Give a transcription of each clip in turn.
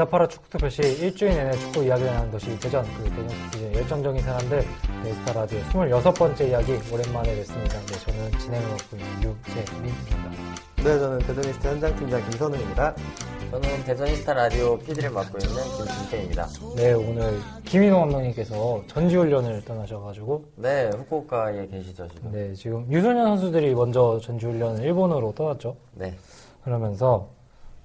응답하라 축구특별시 일주일 내내 축구 이야기를 하는 것이 대전 그 대전 시즌 열정적인 사람들 네스타 라디오 26번째 이야기 오랜만에 뵙습니다. 네, 저는 진행을 맡고 있는 유재민입니다. 네, 저는 대전이스트 현장팀장 김선우입니다. 저는 대전이스타 라디오 PD를 맡고 있는 김진태입니다. 네, 오늘 김인호 감독님께서 전지훈련을 떠나셔가지고 네, 후쿠오카에 계시죠, 지금. 네, 지금 유소년 선수들이 먼저 전지훈련을 일본으로 떠났죠. 네. 그러면서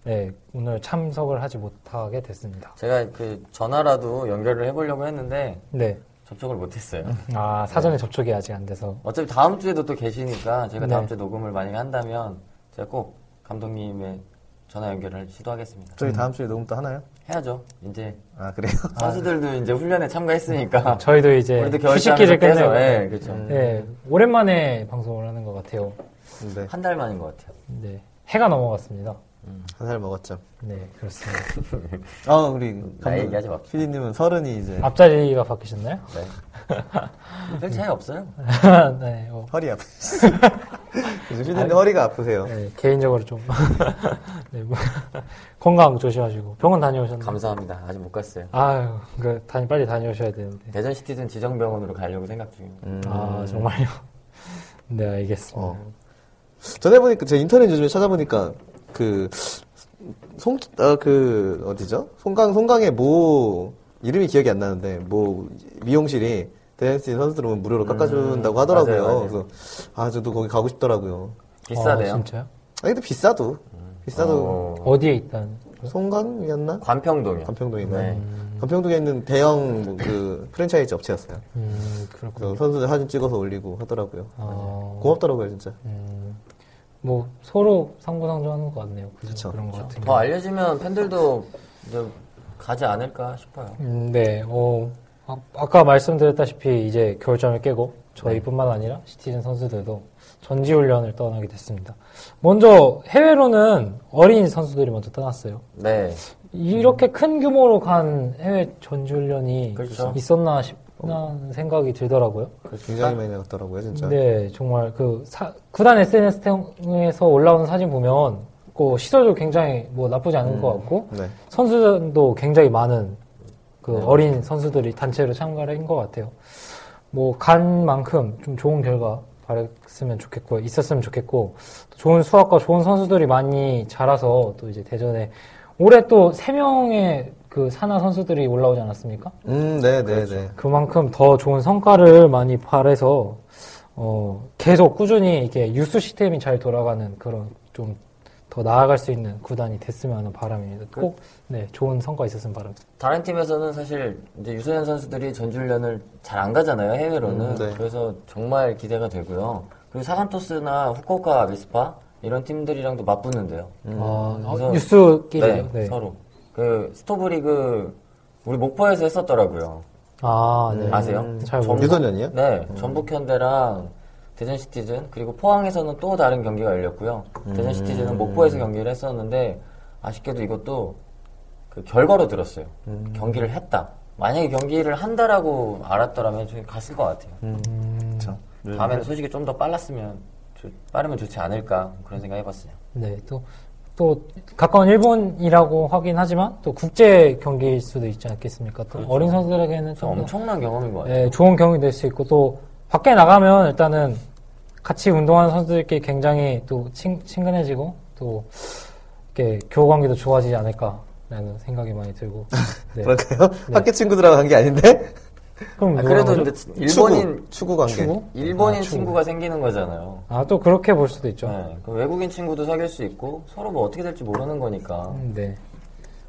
네, 오늘 참석을 하지 못하게 됐습니다. 제가 그 전화라도 연결을 해보려고 했는데 네. 접촉을 못했어요. 아, 사전에 접촉이 아직 안 돼서. 어차피 다음 주에도 또 계시니까 제가 네. 다음 주에 녹음을 만약에 한다면 제가 꼭 감독님의 전화 연결을 시도하겠습니다. 저희 다음 주에 녹음 또 하나요? 해야죠. 이제 아, 그래요? 선수들도 이제 훈련에 참가했으니까. 저희도 이제 휴식기를 끝내고 네, 그렇죠. 네, 오랜만에 방송을 하는 것 같아요. 네. 한 달 만인 것 같아요. 네, 해가 넘어갔습니다. 한 살 먹었죠. 네, 그렇습니다. 아, 우리 나 얘기하지 맙시다. PD님은 서른이 이제 앞자리가 바뀌셨나요? 네. 별 차이 없어요. 네, 어, 허리 아프시죠? 요즘 PD님 허리가 아프세요. 네, 개인적으로 좀 네, 뭐, 건강 조심하시고 병원 다녀오셨나요? 감사합니다. 아직 못 갔어요. 아유, 그 다니 빨리 다녀오셔야 되는데. 대전 시티즌 지정병원으로 가려고 생각 중입니다. 음. 아 정말요? 네, 알겠습니다. 어. 전에 보니까 제 인터넷 요즘에 찾아보니까 그 송, 어, 그, 어디죠? 송강, 송강의 모, 이름이 기억이 안 나는데, 뭐, 미용실이 대전시 선수들 오면 무료로 깎아준다고 하더라고요. 음. 맞아요, 맞아요. 그래서, 아, 저도 거기 가고 싶더라고요. 비싸대요. 아, 진짜요? 아, 근데 비싸도. 비싸도, 어, 어디에 있다는? 송강이었나? 관평동이요. 관평동에 있나? 네. 관평동에 있는 대형 뭐그 프랜차이즈 업체였어요. 음, 그렇군요. 그래서 선수들 사진 찍어서 올리고 하더라고요. 어, 고맙더라고요, 진짜. 음, 뭐 서로 상부상조하는 것 같네요. 그죠? 그쵸, 그런 것 같은 더 알려지면 팬들도 이제 가지 않을까 싶어요. 음, 네, 어, 아, 까 말씀드렸다시피 이제 겨울잠을 깨고 저희뿐만 아니라 시티즌 선수들도 전지훈련을 떠나게 됐습니다. 먼저 해외로는 어린 선수들이 먼저 떠났어요. 네. 이렇게 큰 규모로 간 해외 전지훈련이 그렇죠. 있었나 싶 다는 생각이 들더라고요. 굉장히 많이 나갔더라고요, 진짜. 네, 정말 그 사- 구단 SNS 통해서 올라오는 사진 보면 그 시설도 굉장히 뭐 나쁘지 않은 것 같고 네. 선수들도 굉장히 많은 그 어린 선수들이 단체로 참가를 한 것 같아요. 뭐 간 만큼 좀 좋은 결과 바랬으면 좋겠고 있었으면 좋겠고 또 좋은 수학과 좋은 선수들이 많이 자라서 또 이제 대전에 올해 또 세 명의 그 산하 선수들이 올라오지 않았습니까? 음, 네, 네, 그렇죠. 네. 그만큼 더 좋은 성과를 많이 바래서 어, 계속 꾸준히 이게 유수 시스템이 잘 돌아가는 그런 좀 더 나아갈 수 있는 구단이 됐으면 하는 바람입니다. 꼭 네, 좋은 성과 있었으면 바랍니다. 다른 팀에서는 사실 이제 유소년 선수들이 전주훈련을 잘 안 가잖아요 해외로는 음, 네. 그래서 정말 기대가 되고요 그리고 사간토스나 후쿠오카 미스파 이런 팀들이랑도 맞붙는데요 아, 그래서- 유수끼리요. 네, 네. 서로 그 스토브리그 우리 목포에서 했었더라고요 아, 네. 아세요? 잘 전- 모르. 유소년이요? 네 전북현대랑 대전 시티즌 그리고 포항에서는 또 다른 경기가 열렸고요 대전 시티즌은 목포에서 경기를 했었는데 아쉽게도 이것도 그 결과로 들었어요 경기를 했다 만약에 경기를 한다라고 알았더라면 저희 갔을 것 같아요 그렇죠. 다음에는 소식이 좀더 빨랐으면 좋- 빠르면 좋지 않을까 그런 생각 해봤어요. 네, 또, 또, 가까운 일본이라고 하긴 하지만, 또 국제 경기일 수도 있지 않겠습니까? 또 어린 선수들에게는 좀 더, 엄청난 경험인 것 같아요. 네, 좋은 경험이 될 수 있고, 또, 밖에 나가면 일단은 같이 운동하는 선수들끼리 굉장히 또 친, 친근해지고, 또, 이렇게 교우 관계도 좋아지지 않을까라는 생각이 많이 들고. 네. 그럴까요? 학교 친구들하고 간게 아닌데? 그럼 아, 그래도? 근데 일본인 축구, 관계. 축구? 일본인 아. 친구가 생기는 거잖아요. 아, 또 그렇게 볼 수도 있죠. 네, 그 외국인 친구도 사귈 수 있고 서로 뭐 어떻게 될지 모르는 거니까. 음, 네.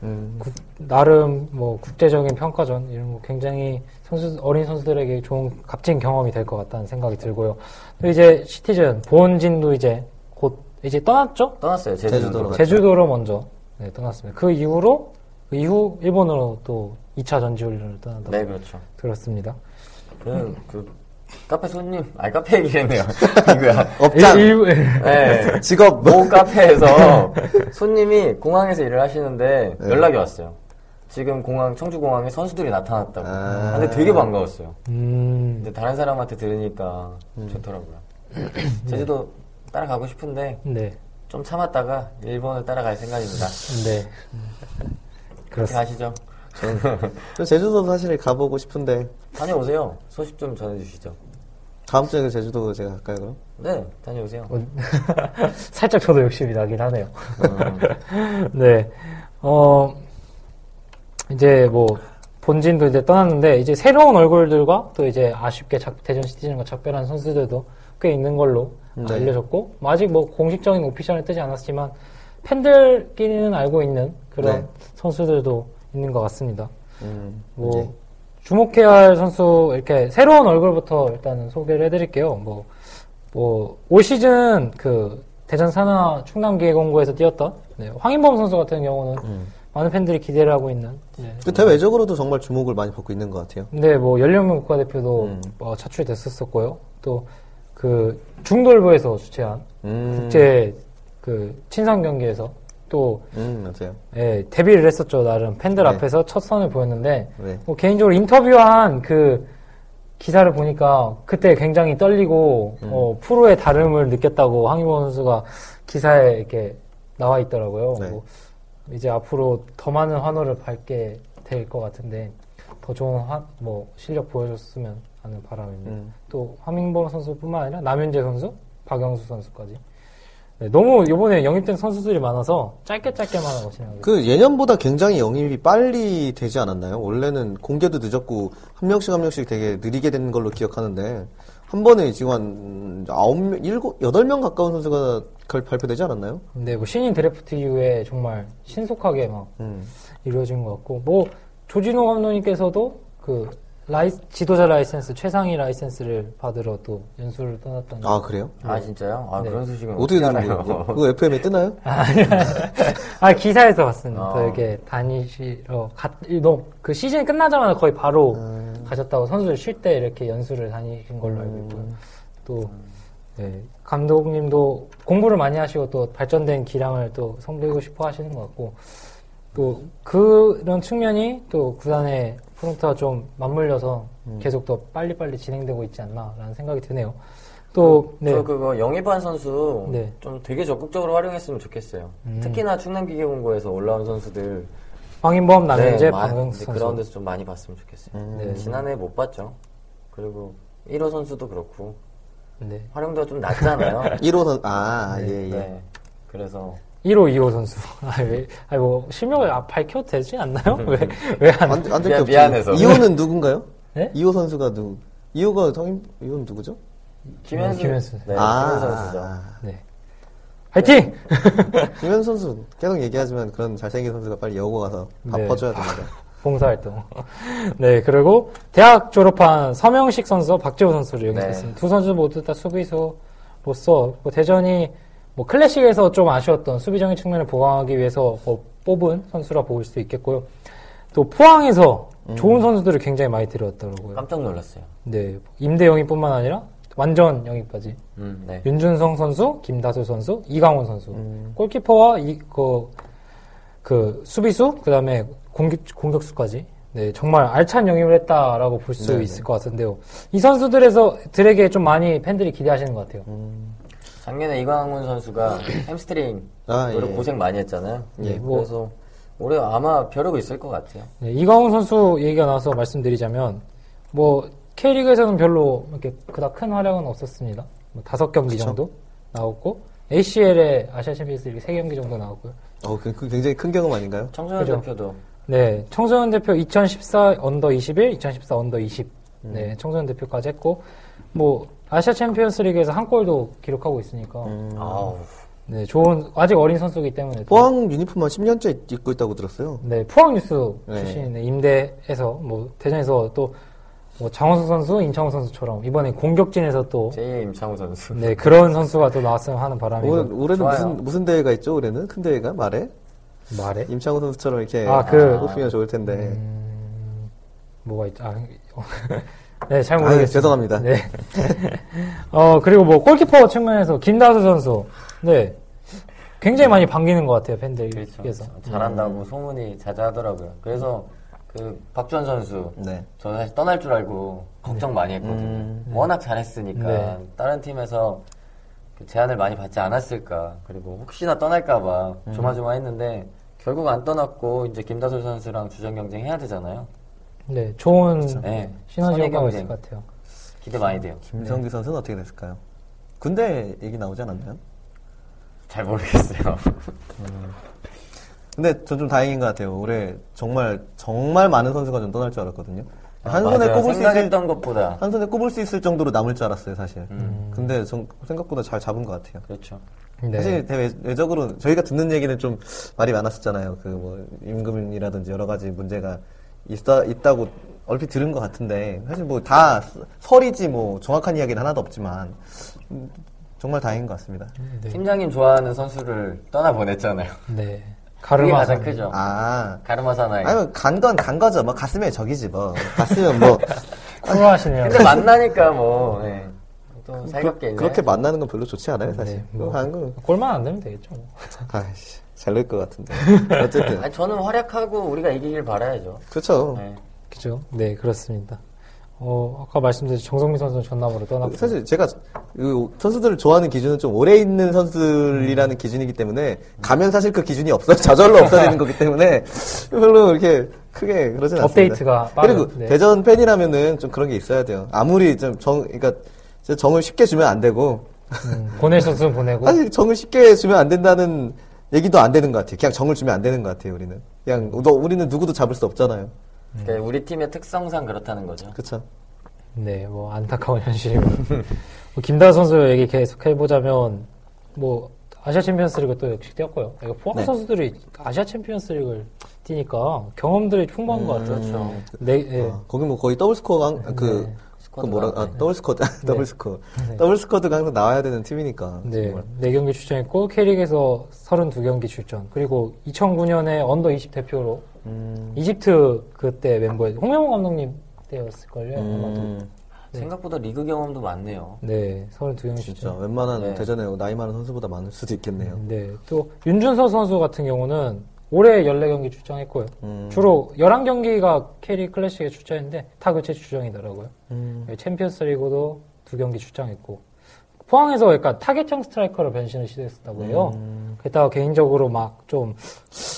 음. 국- 나름 뭐 국제적인 평가전 이런 거 굉장히 선수 어린 선수들에게 좋은 값진 경험이 될 것 같다는 생각이 들고요. 또 이제 시티즌 보은진도 이제 곧 이제 떠났죠? 떠났어요. 제주도로 제주도로. 제주도로 먼저 네, 떠났습니다. 그 이후로 그 이후 일본으로 또 2차 전지훈련을 떠난다고 네, 그렇죠. 들었습니다. 그, 그, 카페 손님, 아니, 카페 얘기했네요. 이거야. 업장, 일- 일- 네. 직업, 모 카페에서 손님이 공항에서 일을 하시는데 네. 연락이 왔어요. 지금 공항, 청주 공항에 선수들이 나타났다고. 아. 근데 되게 반가웠어요. 음, 근데 다른 사람한테 들으니까 좋더라고요. 제주도 따라가고 싶은데 네, 좀 참았다가 일본을 따라갈 생각입니다. 네. 그렇게 그렇습니다. 하시죠. 저 제주도 사실 가보고 싶은데 다녀오세요. 소식 좀 전해주시죠. 다음 주에 제주도 제가 갈까요 그럼? 네, 다녀오세요. 살짝 저도 욕심이 나긴 하네요. 음, 네. 어, 이제 뭐, 본진도 이제 떠났는데, 이제 새로운 얼굴들과 또 이제 아쉽게 작- 대전 시티즌과 작별한 선수들도 꽤 있는 걸로 네. 알려졌고, 뭐 아직 뭐 공식적인 오피셜은 뜨지 않았지만, 팬들끼리는 알고 있는 그런 네. 선수들도 있는 것 같습니다. 음, 뭐, 예. 주목해야 할 선수, 이렇게 새로운 얼굴부터 일단 소개를 해드릴게요. 뭐, 뭐, 올 시즌 그 대전 산하 충남 기계공고에서 뛰었던 네, 황인범 선수 같은 경우는 음. 많은 팬들이 기대를 하고 있는. 네. 그 대외적으로도 정말 주목을 많이 받고 있는 것 같아요. 근데 뭐 연령면 국가대표도 음. 어, 차출됐었었고요. 또 그 중돌부에서 주최한 음, 국제 그 친선 경기에서 또 음, 맞아요. 예, 데뷔를 했었죠. 나름 팬들 네. 앞에서 첫 선을 보였는데 네. 뭐 개인적으로 인터뷰한 그 기사를 보니까 그때 굉장히 떨리고 음. 어, 프로의 다름을 느꼈다고 황희범 선수가 기사에 이렇게 나와 있더라고요. 네. 뭐 이제 앞으로 더 많은 환호를 받게 될 것 같은데 더 좋은 화- 뭐 실력 보여줬으면 하는 바람입니다. 음. 또 황민범 선수뿐만 아니라 남윤재 선수, 박영수 선수까지. 네, 너무 이번에 영입된 선수들이 많아서 짧게 짧게만 하고 진행하고 그 예년보다 굉장히 영입이 빨리 되지 않았나요? 원래는 공개도 늦었고 한 명씩 한 명씩 되게 느리게 된 걸로 기억하는데 한 번에 지금 한 아홉 명, 일곱, 여덟 명 가까운 선수가 걸- 발표되지 않았나요? 근데 뭐 신인 드래프트 이후에 정말 신속하게 막 음. 이루어진 것 같고 뭐 조진호 감독님께서도 그 라이 지도자 라이센스 최상위 라이센스를 받으러 또 연수를 떠났던 아 그래요? 아, 진짜요? 아, 네. 그런 소식은 어떻게 되는? 거예요? 그거 FM에 뜨나요? 아 기사에서 봤습니다. 또 아. 이렇게 다니시러 갔, 너, 그 시즌 끝나자마자 거의 바로 음. 가셨다고 선수들 쉴 때 이렇게 연수를 다니신 걸로 알고 있고요. 음. 또 네, 감독님도 공부를 많이 하시고 또 발전된 기량을 또 선보이고 싶어 하시는 것 같고 또 그런 측면이 또 구단의 프론트와 좀 맞물려서 음. 계속 더 빨리빨리 진행되고 있지 않나라는 생각이 드네요. 또 네. 저 그거 영입한 선수 네. 좀 되게 적극적으로 활용했으면 좋겠어요. 음. 특히나 충남기계공고에서 올라온 선수들 황인범, 남현재, 네, 네, 선수. 그런 데서 좀 많이 봤으면 좋겠어요. 음. 네. 지난해 못 봤죠. 그리고 1호 선수도 그렇고 네. 활용도가 좀 낮잖아요. 1호 선, 아, 네. 예, 예. 네. 그래서 1호, 2호 선수. 아, 왜, 아니, 뭐, 실명을 아, 밝혀도 되지 않나요? 왜, 왜 안, 안, 안 미안-? 미안해서. 2호는 누군가요? 네? 2호 선수가 누구? 2호가 성인, 2호는 누구죠? 김현수, 김현수. 네, 아, 김현수 선수죠. 아, 네. 화이팅! 김현 선수 계속 얘기하지만 그런 잘생긴 선수가 빨리 여고 가서 다 네. 퍼줘야 됩니다. 봉사활동. 네, 그리고 대학 졸업한 서명식 선수와 박재호 선수를 영입했습니다. 네. 두 선수 모두 다 수비수로서 뭐 대전이 뭐 클래식에서 좀 아쉬웠던 수비적인 측면을 보강하기 위해서 뭐 뽑은 선수라 보일 수 있겠고요. 또 포항에서 음. 좋은 선수들을 굉장히 많이 들여왔더라고요. 깜짝 놀랐어요. 네, 임대 영입뿐만 아니라 완전 영입까지. 음, 네. 윤준성 선수, 김다솔 선수, 이강원 선수, 음. 골키퍼와 이, 그, 그 수비수, 그 다음에 공격, 공격수까지. 네, 정말 알찬 영입을 했다라고 볼수 네네. 있을 것 같은데요. 이 선수들에서, 들에게 좀 많이 팬들이 기대하시는 것 같아요. 작년에 이광훈 선수가 햄스트링 아, 으로 예. 고생 많이 했잖아요. 예, 뭐- 그래서 올해 아마 벼르고 있을 것 같아요. 네, 이광훈 선수 얘기가 나와서 말씀드리자면, 뭐, K리그에서는 별로 이렇게 그닥 큰 활약은 없었습니다. 뭐 다섯 경기. 정도 나왔고, ACL에 아시아 챔피언스 리그 세 경기 정도 나왔고요. 어, 그, 그 굉장히 큰 경험 아닌가요? 청소년 그죠. 대표도 네, 청소년 대표 2014 under 21, 2014 under 20. 네, 청소년 대표까지 했고, 뭐, 아시아 챔피언스 리그에서 한 골도 기록하고 있으니까. 음. 아우 네, 좋은 아직 어린 선수이기 때문에 또- 포항 유니폼만 10년째 입고 있다고 들었어요. 네, 포항 뉴스 네. 출신의 임대해서 뭐 대전에서 또 뭐 장원석 선수, 임창우 선수처럼 이번에 공격진에서 또 제2의 임창우 선수. 네, 그런 선수가 또 나왔으면 하는 바람이고 올, 올해는 좋아요. 무슨 무슨 대회가 있죠? 올해는 큰 대회가 말해 말해 임창호 선수처럼 이렇게 아, 그- 뽑히면 좋을 텐데. 음, 뭐가 있죠? 아, 네, 잘 모르겠습니다. 죄송합니다. 네. 어, 그리고 뭐 골키퍼 측면에서 김다수 선수. 네. 굉장히 많이 반기는 것 같아요, 팬들께서. 그렇죠. 잘한다고 소문이 자자하더라고요. 그래서 그 박주원 선수 네. 저 사실 떠날 줄 알고 걱정 많이 했거든요. 음. 워낙 잘했으니까 네. 다른 팀에서 그 제안을 많이 받지 않았을까. 그리고 혹시나 떠날까봐 음. 조마조마했는데 결국 안 떠났고 이제 김다솔 선수랑 주전 경쟁 해야 되잖아요. 네, 좋은 네. 시너지 효과가 있을 것 같아요. 기대 많이 돼요. 김성기 선수는 어떻게 됐을까요? 군대 얘기 나오지 않았나요? 잘 모르겠어요. 근데 전 좀 다행인 것 같아요. 올해 정말 정말 많은 선수가 좀 떠날 줄 알았거든요. 한 손에 맞아요. 꼽을 수 있을 것보다 한 손에 꼽을 수 있을 정도로 남을 줄 알았어요, 사실. 음. 근데 전 생각보다 잘 잡은 것 같아요. 그렇죠. 네. 사실 대외, 외적으로 저희가 듣는 얘기는 좀 말이 많았었잖아요. 그 뭐 임금이라든지 여러 가지 문제가 있다 있다고 얼핏 들은 것 같은데 사실 뭐 다 설이지 뭐 정확한 이야기는 하나도 없지만 음, 정말 다행인 것 같습니다. 네. 팀장님 좋아하는 선수를 떠나 보냈잖아요. 네. 가르마 가장 크죠. 아, 가르마 사나이. 아니면 간건 간 거죠. 뭐 갔으면 저기지 뭐 갔으면 뭐 쿨하시네요. 근데 만나니까 뭐 네. 또 살갑게 이제 그렇게 만나는 건 별로 좋지 않아요, 사실. 네, 뭐. 뭐건 골만 안 되면 되겠죠. 뭐. 아이씨 잘될 것 같은데. 어쨌든 아니, 저는 활약하고 우리가 이기길 바라야죠. 그렇죠. 네. 그죠? 네, 그렇습니다. 어, 아까 말씀드린 정성민 선수는 전남으로 떠났고. 사실 제가 그 선수들을 좋아하는 기준은 좀 오래 있는 선수들이라는 기준이기 때문에 가면 사실 그 기준이 없어 저절로 없어지는 거기 때문에 별로 이렇게 크게 그러진 않습니다. 업데이트가 빠른, 그리고 네. 대전 팬이라면은 좀 그런 게 있어야 돼요. 아무리 좀 정, 그러니까 정을 쉽게 주면 안 되고 음, 보내셨으면 보내고. 사실 정을 쉽게 주면 안 된다는 얘기도 안 되는 것 같아요. 그냥 정을 주면 안 되는 것 같아요. 우리는 그냥 너 우리는 누구도 잡을 수 없잖아요. 그러니까 우리 팀의 특성상 그렇다는 거죠. 그렇죠. 네, 뭐 안타까운 현실이고. 뭐 김다솔 선수 얘기 계속 해보자면 뭐 아시아 챔피언스리그 또 역시 뛰었고요. 포항 네. 선수들이 아시아 챔피언스리그를 뛰니까 경험들이 풍부한 것 같아요. 그렇죠. 네, 예. 어, 거기 뭐 거의 더블 스코어가 그, 그 squad가 뭐라, 아, 네. double squad, double squad. double squad가 항상 나와야 되는 팀이니까. 네, 정말. 네 경기 출전했고 K리그에서 32경기 출전. 그리고 2009년에 under 20 대표로 음, 이집트 그때 멤버에 홍명호 감독님 때였을걸요. 아마도. 음, 네. 생각보다 리그 경험도 많네요. 네, 32경기 진짜 출전. 웬만한 네. 대전에 나이 많은 선수보다 많을 수도 있겠네요. 네, 또 윤준성 선수 같은 경우는 올해 14경기 출전했고요. 음, 주로 11경기가 K리그 클래식에 출전했는데 다 교체 출전이더라고요. 음, 챔피언스 리그도 두 경기 출장했고 포항에서 그러니까 타겟형 스트라이커로 변신을 시도했었다고 해요. 음. 그랬다가 개인적으로 막 좀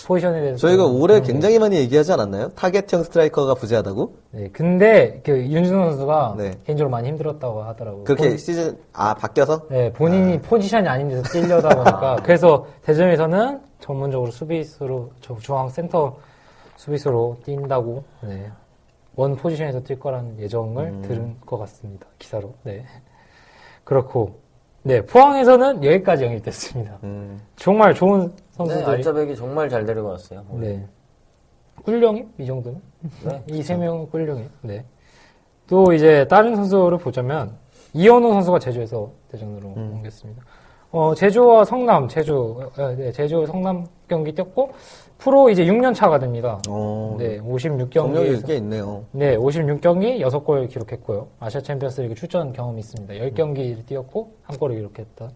포지션에 대해서 저희가 올해 굉장히 많이 얘기하지 않았나요? 타겟형 스트라이커가 부재하다고? 네, 근데 그 윤준성 선수가 네. 개인적으로 많이 힘들었다고 하더라고요. 그렇게 본- 시즌, 아, 바뀌어서? 네, 본인이 포지션이 아닌 데서 뛰려다 보니까 그래서 대전에서는 전문적으로 수비수로 저 중앙 센터 수비수로 뛴다고 네. 원 포지션에서 뛸 거라는 예정을 음. 들은 것 같습니다. 기사로. 네. 그렇고 네, 포항에서는 여기까지 영입됐습니다. 음, 정말 좋은 네, 선수들이 알짜배기 정말 잘 데리고 왔어요. 네. 꿀영입? 이 정도면? 네. 이 세 명은 꿀영입. 네. 또 이제 다른 선수를 보자면 이현호 선수가 제주에서 대전으로 음. 옮겼습니다. 어, 제주와 성남, 제주, 어, 네, 제주 성남 경기 뛰었고 프로 이제 6년 차가 됩니다. 어, 네, 경력이 56경기. 꽤 있네요. 네, 56경기 6골 기록했고요. 아시아 챔피언스 리그 출전 경험이 있습니다. 10경기를 뛰었고 한 골을 기록했던.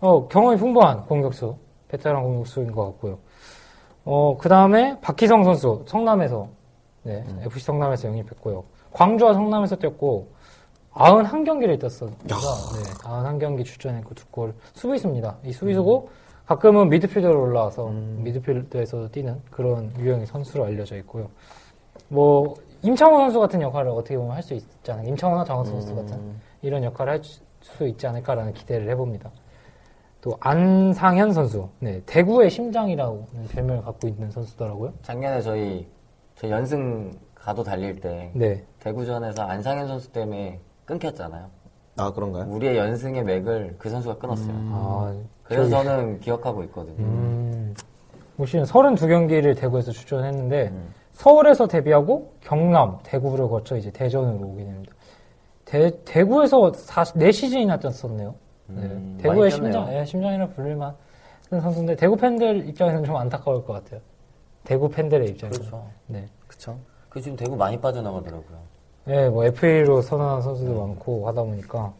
어, 경험이 풍부한 공격수, 베테랑 공격수인 것 같고요. 어, 그 다음에 박희성 선수, 성남에서, 네, FC 성남에서 영입했고요. 광주와 성남에서 뛰었고, 91경기를 뛰었습니다. 네, 91경기 출전했고 두 골. 수비수입니다. 이 수비수고, 가끔은 미드필더로 올라와서 미드필더에서도 뛰는 그런 유형의 선수로 알려져 있고요. 뭐 임창원 선수 같은 역할을 어떻게 보면 할 수 있지 않을까 임창원이나 장원 선수 같은 이런 역할을 할 수 있지 않을까라는 기대를 해봅니다. 또 안상현 선수, 네 대구의 심장이라고 별명을 갖고 있는 선수더라고요. 작년에 저희 저희 연승 가도 달릴 때 네, 대구전에서 안상현 선수 때문에 끊겼잖아요. 아 그런가요? 우리의 연승의 맥을 그 선수가 끊었어요. 아, 그래서 저는 기억하고 있거든요. 음, 올 시즌 32경기를 대구에서 출전했는데 서울에서 데뷔하고 경남, 대구를 거쳐 이제 대전으로 오게 됩니다. 대, 대구에서 4시즌이나 뛰었었네요. 네. 음, 대구의 많이 심장. 예, 심장이라 부를만 한 선수인데 대구 팬들 입장에서는 좀 안타까울 것 같아요. 대구 팬들의 입장에서. 그렇죠. 네. 그쵸. 그 지금 대구 많이 빠져나가더라고요. 네, 뭐 FA로 선언한 선수도 많고 하다 보니까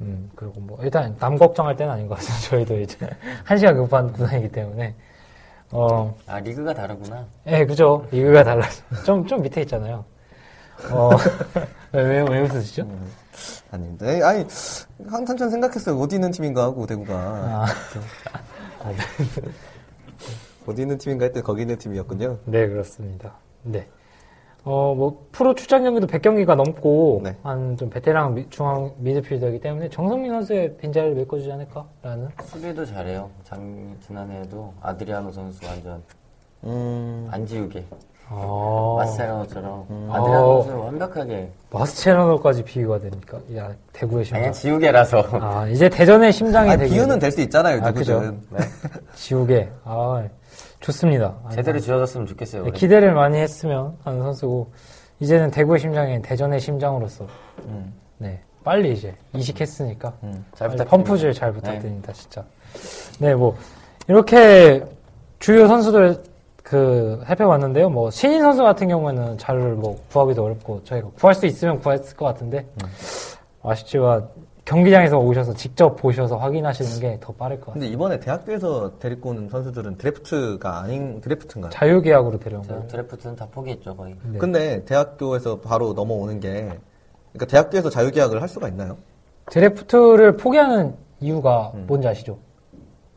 음 그리고 뭐 일단 남 걱정할 때는 아닌 것 같아요. 저희도 이제 한 시간 급한 구단이기 때문에 어, 아 리그가 다르구나. 예, 그죠. 리그가 달라서 좀 좀 밑에 있잖아요. 어, 왜, 왜, 왜 웃으시죠? 아닙니다. 에이, 아니 항상 전 생각했어요. 어디 있는 팀인가 하고 대구가 아, 어디 있는 팀인가 했더니 거기 있는 팀이었군요. 네, 그렇습니다. 네. 어, 뭐, 프로 출장 경기도 100경기가 넘고, 네. 한좀 베테랑 미- 중앙 미드필더이기 때문에 정성민 선수의 빈자리를 메꿔주지 않을까라는. 수비도 잘해요. 작 지난해에도 아드리아노 선수 완전 음, 안 지우게 어, 마스테라노처럼 어. 아드리아노 선수 완벽하게 마스체라노까지 비유가 됩니까? 야, 대구의 심장. 아니 지우개라서 아, 이제 대전의 심장이 아니, 되기. 비유는 될 수 있잖아요. 아, 누구든. 지우개. 아, 좋습니다. 아, 제대로 지어졌으면 좋겠어요. 네. 기대를 많이 했으면 하는 선수고 이제는 대구의 심장이 대전의 심장으로서 음, 네 빨리 이제 이식했으니까 음, 잘 빨리 부탁드립니다. 펌프질 잘 부탁드립니다 진짜 네 뭐 이렇게 주요 선수들 그 살펴봤는데요 뭐 신인 선수 같은 경우에는 자료를 뭐 구하기도 어렵고 저희가 구할 수 있으면 구했을 것 같은데 아쉽지만 경기장에서 오셔서 직접 보셔서 확인하시는 게 더 빠를 것 같아요 근데 이번에 대학교에서 데리고 온 선수들은 드래프트가 아닌 드래프트인가요? 자유계약으로 데려온 저 거예요 드래프트는 다 포기했죠 거의. 네. 근데 대학교에서 바로 넘어오는 게 그러니까 대학교에서 자유계약을 할 수가 있나요? 드래프트를 포기하는 이유가 뭔지 아시죠?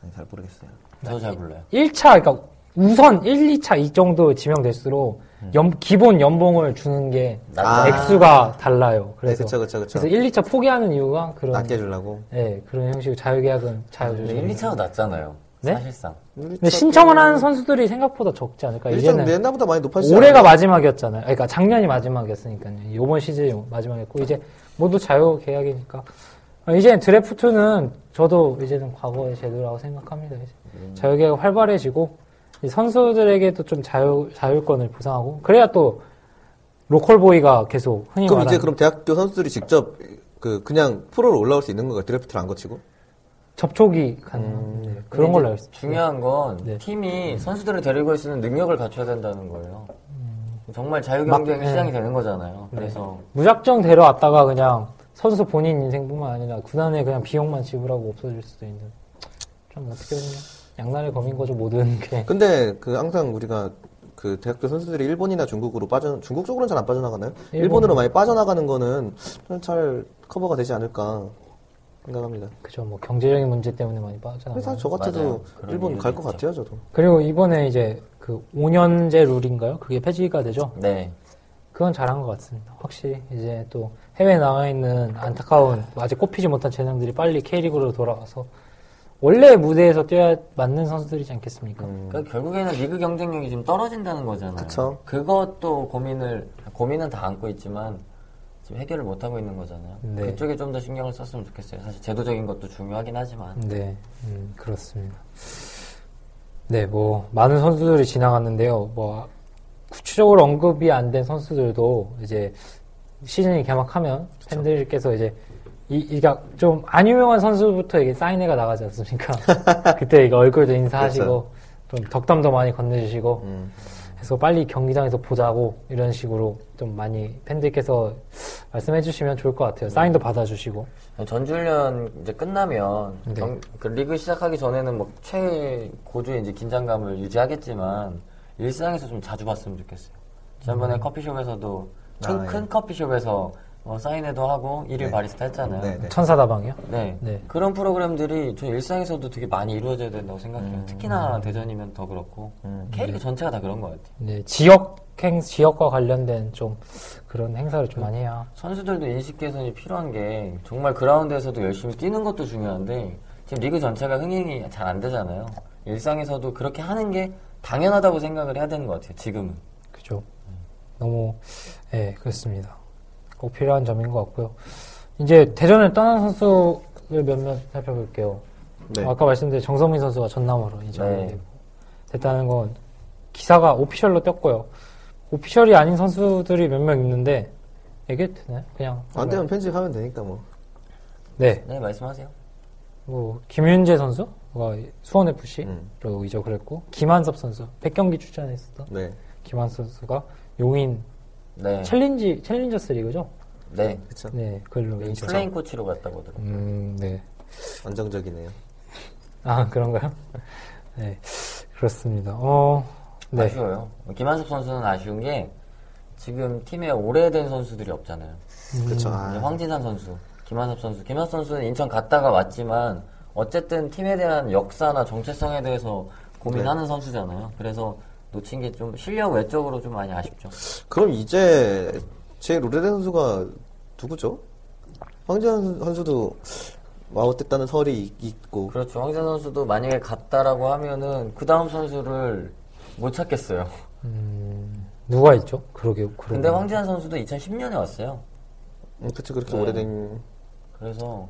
아니, 잘 모르겠어요. 저도 잘 몰라요. 1차, 그러니까 우선 1, 2차 이 정도 지명될수록 연- 기본 연봉을 주는 게 아. 액수가 달라요. 네, 그래서, 그쵸, 그쵸, 그쵸. 그래서 1, 2차 포기하는 이유가 그런, 낮게 주려고. 네, 그런 형식의 자유계약은 자유주의. 1, 2차가 낫잖아요. 네? 사실상. 근데 신청을 하는 선수들이 생각보다 적지 않을까. 이제는 옛날보다 많이 높아지지 올해가? 마지막이었잖아요. 그러니까 작년이 마지막이었으니까요. 이번 시즌이 마지막이었고 이제 모두 자유 계약이니까 어, 이제 드래프트는 저도 이제는 과거의 제도라고 생각합니다. 이제 음. 자유 계약 활발해지고 이 선수들에게도 좀 자유 자율권을 보장하고 그래야 또 local boy가 계속 흔히 그럼 말하는 이제 그럼 대학교 선수들이 직접 그 그냥 프로로 올라올 수 있는 건가요? 드래프트를 안 거치고? 접촉이 가능한 네, 그런 걸로 알고 있습니다. 중요한 건 네. 팀이 선수들을 데리고 있을 수 있는 능력을 갖춰야 된다는 거예요. 정말 자유경쟁 막- 네. 시장이 되는 거잖아요. 그래서 무작정 데려왔다가 그냥 선수 본인 인생뿐만 아니라 구단에 그냥 비용만 지불하고 없어질 수도 있는 좀 어떻게 보면 양날의 검인 거죠 모든 게 근데 그 항상 우리가 그 대학교 선수들이 일본이나 중국으로 빠져 중국 쪽으로는 잘 안 빠져나가나요? 일본. 일본으로 많이 빠져나가는 거는 좀잘 커버가 되지 않을까 생각합니다. 그죠 뭐 경제적인 문제 때문에 많이 빠져나가요. 그래서 저 같아도 일본 갈 것. 같아요, 저도. 그리고 이번에 이제 그 5년제 룰인가요? 그게 폐지가 되죠. 네. 그건 잘한 것 같습니다. 확실히 이제 또 해외에 나와 있는 안타까운 아직 꼽히지 못한 재능들이 빨리 K리그로 돌아와서 원래 무대에서 뛰어야 맞는 선수들이지 않겠습니까? 그러니까 결국에는 리그 경쟁력이 지금 떨어진다는 거잖아요. 그쵸. 그것도 고민을 고민은 다 안고 있지만 지금 해결을 못 하고 있는 거잖아요. 네. 그쪽에 좀 더 신경을 썼으면 좋겠어요. 사실 제도적인 것도 중요하긴 하지만 네, 음, 그렇습니다. 네, 뭐 많은 선수들이 지나갔는데요. 뭐 구체적으로 언급이 안 된 선수들도 이제 시즌이 개막하면 팬들께서 이제 이, 이가 좀안 유명한 선수부터 이게 사인회가 나가지 않습니까? 그때 이거 얼굴도 인사하시고 좀 덕담도 많이 건네주시고 음. 해서 빨리 경기장에서 보자고 이런 식으로 좀 많이 팬들께서 말씀해 주시면 좋을 것 같아요. 사인도 받아주시고. 전주훈련 이제 끝나면 네. 경- 그 리그 시작하기 전에는 뭐 최고조의 이제 긴장감을 유지하겠지만 일상에서 좀 자주 봤으면 좋겠어요. 지난번에 커피숍에서도 큰, 음. 아, 예. 큰 커피숍에서 뭐 사인회도 하고 일일 네. 바리스타 했잖아요. 네, 네. 천사다방이요? 네. 네. 그런 프로그램들이 저 일상에서도 되게 많이 이루어져야 된다고 생각해요. 특히나 대전이면 더 그렇고 음. K리그 전체가 다 그런 것 같아요. 네, 지역 행 지역과 관련된 좀 그런 행사를 좀 많이 해야. 선수들도 인식 개선이 필요한 게 정말 그라운드에서도 열심히 뛰는 것도 중요한데 지금 리그 전체가 흥행이 잘 안 되잖아요. 일상에서도 그렇게 하는 게 당연하다고 생각을 해야 되는 것 같아요. 지금은. 그죠. 너무, 예, 그렇습니다. 꼭 필요한 점인 것 같고요. 이제 대전을 떠난 선수를 몇몇 살펴볼게요. 네. 아까 말씀드린 정성민 선수가 전남으로 이적이 네. 됐다는 건 기사가 오피셜로 떴고요. 오피셜이 아닌 선수들이 몇 명 있는데 얘기해도 되나요? 그냥 안 되면 편집하면 되니까 뭐. 네, 네, 말씀하세요. 뭐 김윤재 선수가 수원 FC로 음. 이적을 했고 김한섭 선수 100경기 출전했었던 네. 김한섭 선수가 용인 네. 챌린지 챌린저스 리그죠? 네. 그쵸. 네, 그걸로 네, 이적. playing 코치로 갔다고 들었어요. 음, 네. 안정적이네요. 아 그런가요? 네, 그렇습니다. 어, 네. 아쉬워요. 김한섭 선수는 아쉬운 게 지금 팀에 오래된 선수들이 없잖아요. 그쵸. 이제 아, 황진산 선수, 김한섭 선수. 김한섭 선수는 인천 갔다가 왔지만 어쨌든 팀에 대한 역사나 정체성에 대해서 고민하는 네. 선수잖아요. 그래서 놓친 게 좀 실력 외적으로 좀 많이 아쉽죠. 그럼 이제 제일 오래된 선수가 누구죠? 황재현 선수도 아웃됐다는 설이 있- 있고. 그렇죠. 황진산 선수도 만약에 갔다라고 하면은 그 다음 선수를 못 찾겠어요. 음, 누가 있죠? 그러게요. 그러게. 근데 황진산 선수도 2010년에 왔어요. 음, 그쵸, 그렇게 네. 오래된. 그래서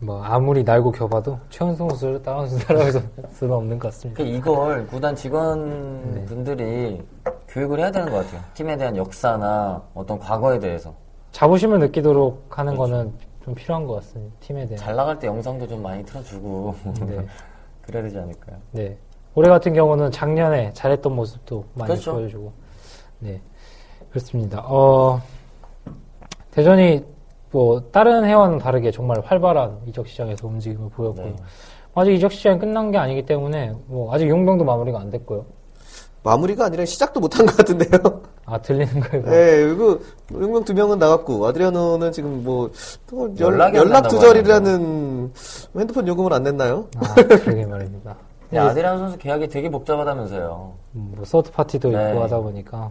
뭐 아무리 날고 겨봐도 최은성 선수를 따라갈 수는 없는 것 같습니다. 그 이걸 구단 직원분들이 교육을 해야 되는 것 같아요. 팀에 대한 역사나 어떤 과거에 대해서. 자부심을 느끼도록 하는 거는 좀 필요한 것 같습니다. 팀에 대한. 잘 나갈 때 영상도 좀 많이 틀어주고 네. 그래야 되지 않을까요? 네. 올해 같은 경우는 작년에 잘했던 모습도 많이 그렇죠. 보여주고. 네. 그렇습니다. 어, 대전이 뭐 다른 해와는 다르게 정말 활발한 이적 시장에서 움직임을 보였고요. 네. 아직 이적 시장이 끝난 게 아니기 때문에 뭐 아직 용병도 마무리가 안 됐고요. 마무리가 아니라 시작도 못한 것 같은데요. 아 들리는 거예요. 네, 이거 용명 두 명은 나갔고 아드리아노는 지금 뭐 연, 연락 된다고 두절이라는 핸드폰 요금을 안 냈나요? 아, 그러게 말입니다. 근데 아드리안 선수 계약이 되게 복잡하다면서요. 음, 뭐 서드 파티도 네. 있고 하다 보니까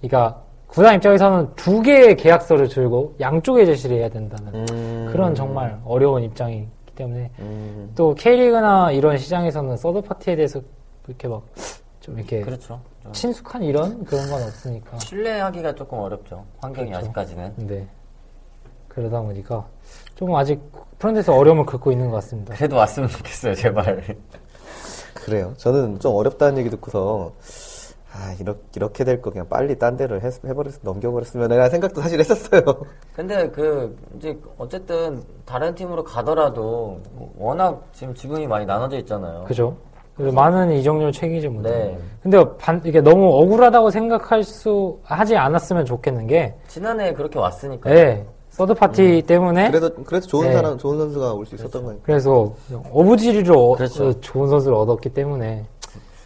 그러니까 구단 입장에서는 두 개의 계약서를 들고 양쪽에 제시를 해야 된다는 음. 그런 정말 어려운 입장이기 때문에 음. 또 K리그나 이런 시장에서는 서드 파티에 대해서 이렇게 막 좀 이렇게 그렇죠. 좀 친숙한 이런 그런 건 없으니까 신뢰하기가 조금 어렵죠. 환경이 그렇죠. 아직까지는. 네 그러다 보니까 좀 아직 프런트에서 어려움을 겪고 있는 것 같습니다. 그래도 왔으면 좋겠어요, 제발. 그래요. 저는 좀 어렵다는 얘기 듣고서 아 이렇게 이렇게 될 거 그냥 빨리 딴 데를 해, 해버렸 넘겨버렸으면 라는 생각도 사실 했었어요. 근데 그 이제 어쨌든 다른 팀으로 가더라도 워낙 지금 지분이 많이 나눠져 있잖아요. 그죠? 그래서 많은 이적료를 챙기지 못해. 네. 근데 반, 이게 너무 억울하다고 생각할 수 하지 않았으면 좋겠는 게, 지난해 그렇게 왔으니까. 네, third party 때문에 그래도 그래도 좋은 네. 사람 좋은 선수가 올 수 있었던 거예요. 그래서 어부지리로 어- 그렇죠. 어, 좋은 선수를 얻었기 때문에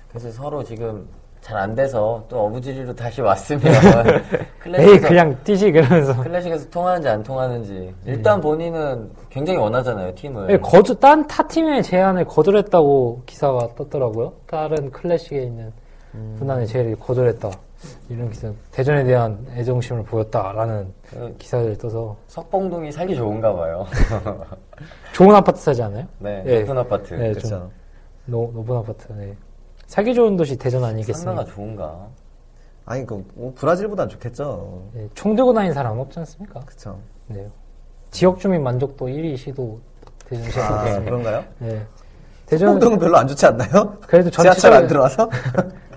그래서 서로 지금 잘 안 돼서 또 어부지리로 다시 왔으면 에이 클래식에서, 그냥 뛰시 그러면서 클래식에서 통하는지 안 통하는지 일단 본인은 굉장히 원하잖아요 팀을. 예, 거절 딴타 팀의 제안을 거절했다고 기사가 떴더라고요. 다른 클래식에 있는 음. 분단의 제의를 거절했다. 이런 기사 대전에 대한 애정심을 보였다라는 그 기사를 떠서 석봉동이 살기 좋은가 봐요. 좋은 아파트 사지 않아요? 네, 예. 높은 아파트. 네, 그렇죠. 높은 아파트. 네. 살기 좋은 도시 대전 아니겠습니까? 상가가 좋은가? 아니 그 뭐, 브라질보단 좋겠죠. 네, 총 들고 다니는 사람 없지 않습니까? 그렇죠. 네. 지역 주민 만족도 1위 시도 대전시에서 아. 그런가요? 네. 대전 홍동은 별로 안 좋지 않나요? 그래도 지하철 안 전체적으로 들어와서?